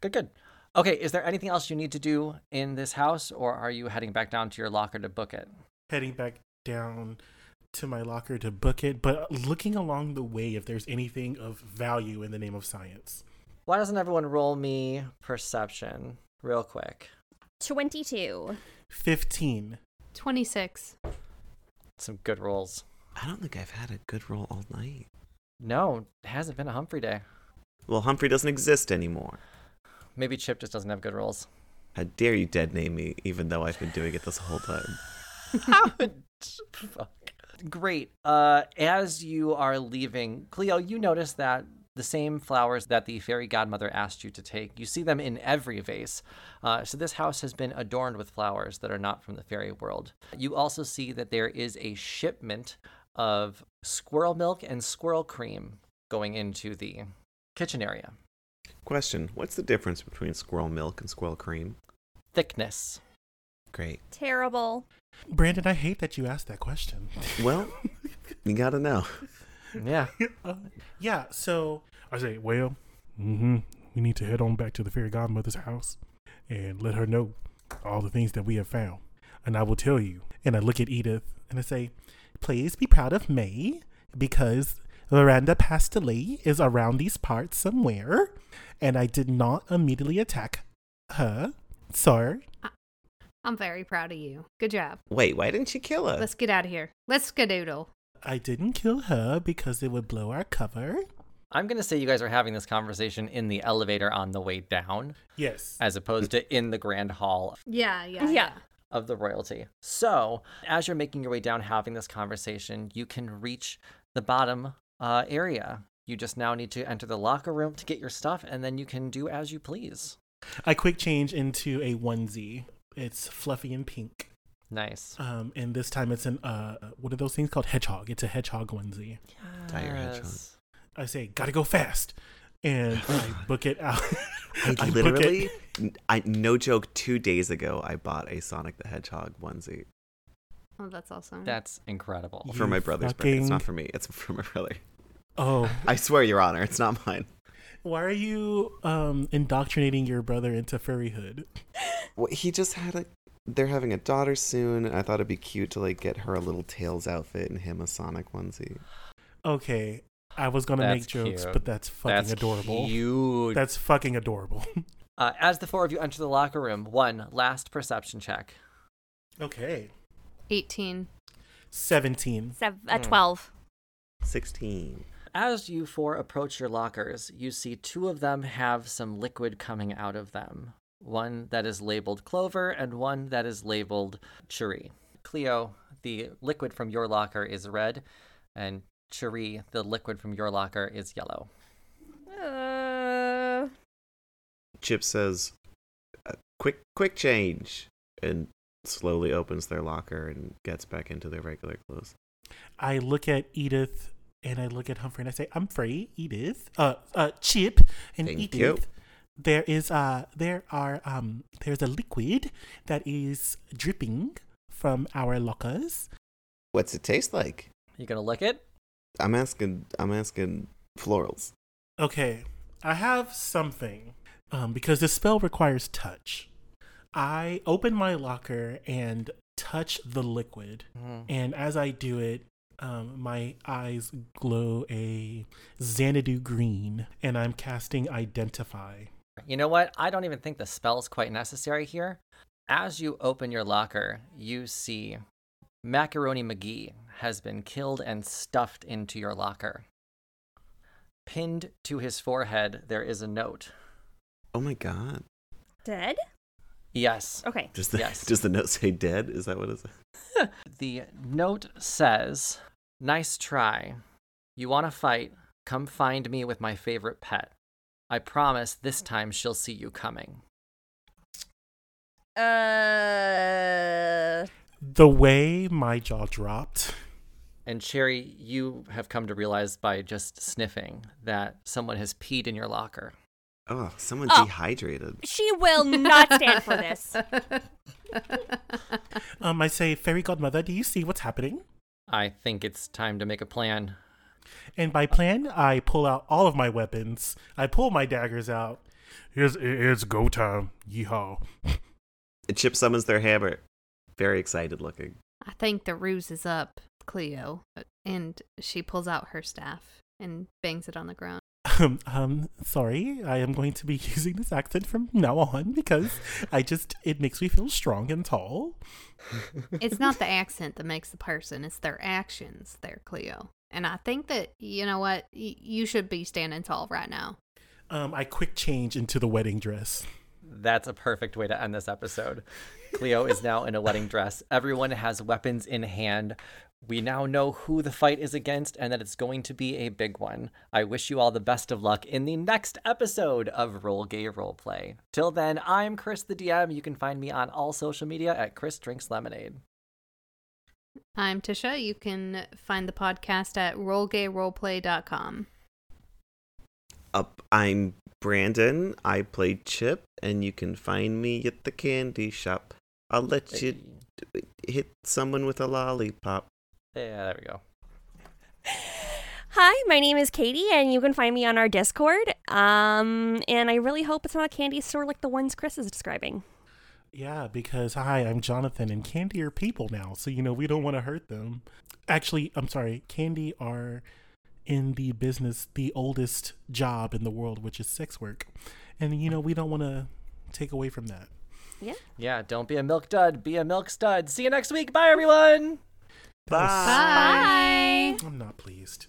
C: Good, good. Okay, is there anything else you need to do in this house, or are you heading back down to your locker to book it?
B: Heading back down to my locker to book it, but looking along the way if there's anything of value in the name of science.
C: Why doesn't everyone roll me perception real quick?
E: 22.
B: Fifteen.
F: 26.
C: Some good rolls.
D: I don't think I've had a good roll all night.
C: No, it hasn't been a Humphrey day.
D: Well, Humphrey doesn't exist anymore.
C: Maybe Chip just doesn't have good rolls.
D: How dare you dead name me, even though I've been doing it this whole time. [laughs]
C: Fuck. Great. Uh, as you are leaving, Cleo, you notice that the same flowers that the fairy godmother asked you to take, you see them in every vase. Uh, so this house has been adorned with flowers that are not from the fairy world. You also see that there is a shipment of squirrel milk and squirrel cream going into the kitchen area.
D: Question What's the difference between squirrel milk and squirrel cream?
C: Thickness.
D: Great.
E: Terrible.
B: Brandon, I hate that you asked that question. [laughs]
D: Well, you gotta know.
C: Yeah. [laughs]
B: Uh, yeah, so I say, well, hmm we need to head on back to the fairy godmother's house and let her know all the things that we have found. And I will tell you. And I look at Edith and I say, please be proud of me because Miranda Pastele is around these parts somewhere. And I did not immediately attack her. So,
F: I'm very proud of you. Good job.
D: Wait, why didn't you kill her?
F: Let's get out of here. Let's skedoodle.
B: I didn't kill her because it would blow our cover.
C: I'm going to say you guys are having this conversation in the elevator on the way down,
B: Yes.
C: as opposed to in the grand hall
F: Yeah, yeah,
E: Yeah.
C: Of the royalty. So, as you're making your way down having this conversation, you can reach the bottom uh, area. You just now need to enter the locker room to get your stuff, and then you can do as you please.
B: I quick change into a onesie. It's fluffy and pink.
C: Nice.
B: Um, and this time it's an uh, what are those things called? Hedgehog. It's a hedgehog onesie.
D: Tiger hedgehog.
B: I say, gotta go fast, and I book it out. [laughs]
D: I
B: book
D: literally, n- I no joke. Two days ago, I bought a Sonic the Hedgehog onesie
F: Oh, that's awesome.
C: That's incredible.
D: for my brother's birthday. It's not for me. It's for my brother.
B: Oh, [laughs]
D: I swear, Your Honor, it's not mine.
B: why are you um indoctrinating your brother into furryhood?
D: Well, he just had a. They're having a daughter soon. and I thought it'd be cute to like get her a little tails outfit and him a Sonic onesie.
B: Okay, I was gonna
C: That's
B: make jokes,
C: cute.
B: but that's fucking
C: That's
B: adorable.
C: cute.
B: That's fucking adorable. [laughs]
C: Uh, as the four of you enter the locker room, one last perception check.
B: okay,
F: 18.
B: seventeen.
E: Sev- uh,
C: Mm.
E: 12.
D: Sixteen.
C: As you four approach your lockers, you see two of them have some liquid coming out of them. One that is labeled Clover and one that is labeled Cherie. Cleo, the liquid from your locker is red, and Cherie, the liquid from your locker is yellow.
E: Uh,
D: Chip says, uh, "Quick, quick change," and slowly opens their locker and gets back into their regular clothes.
B: I look at Edith and I look at Humphrey and I say, "Humphrey, Edith, uh, uh, Chip, and
D: Thank
B: Edith.
D: you.
B: There is uh, there are um, there's a liquid that is dripping from our lockers.
D: What's it taste like?
C: You gonna lick it?
D: I'm asking. I'm asking florals.
B: Okay, I have something um, because the spell requires touch. I open my locker and touch the liquid, and as I do it, um, my eyes glow a Xanadu green, and I'm casting Identify.
C: You know what? I don't even think the spell is quite necessary here. As you open your locker, you see Macaroni McGee has been killed and stuffed into your locker. Pinned to his forehead, there is a note.
D: Oh my god!
E: dead?
C: Yes.
E: Okay.
D: Does the
C: Yes.
D: does the note say dead? Is that what it says? [laughs]
C: The note says, Nice try. You want to fight? Come find me with my favorite pet. I promise this time she'll see you coming.
E: Uh,
B: The way my jaw dropped.
C: And Cherry, you have come to realize by just sniffing that someone has peed in your locker.
D: Oh, someone
E: Oh.
D: dehydrated.
E: she will not stand for this. [laughs]
B: Um, I say, Fairy Godmother, do you see what's happening?
C: I think it's time to make a plan.
B: And by plan, I pull out all of my weapons. I pull my daggers out. Here's it's go time. Yeehaw.
D: And Chip summons their hammer. Very excited looking.
F: I think the ruse is up, Cleo. And she pulls out her staff and bangs it on the ground.
B: Um, [laughs] um, sorry, I am going to be [laughs] using this accent from now on because I just it makes me feel strong and tall.
F: It's not the accent that makes the person, it's their actions there, Cleo. And I think that, you know what, y- you should be standing tall right now.
B: Um, I quick change into the wedding dress.
C: That's a perfect way to end this episode. Cleo is now in a wedding dress. Everyone has weapons in hand, We now know who the fight is against and that it's going to be a big one. I wish you all the best of luck in the next episode of Roll Gay Roleplay. Till then, I'm Chris the DM. You can find me on all social media at Chris Drinks Lemonade.
F: I'm Tisha. You can find the podcast at rollgayroleplay.com.
D: Up, I'm Brandon. I play Chip, and you can find me at the candy shop. I'll let you hit someone with a lollipop.
C: Yeah, there we go.
E: Hi, my name is Katie, and you can find me on our Discord. Um, and I really hope it's not a candy store like the ones Chris is describing.
B: Yeah, because hi, I'm Jonathan, and Candy are people now, so you know we don't want to hurt them. Actually, I'm sorry, Candy are in the business, the oldest job in the world, which is sex work, and you know we don't want to take away from that.
C: Yeah, Yeah. don't be a milk dud, be a milk stud. See you next week. Bye, everyone.
D: Bye.
F: Bye.
B: I'm not pleased.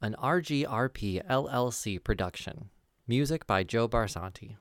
C: An RGRP LLC production. Music by Joe Barsanti.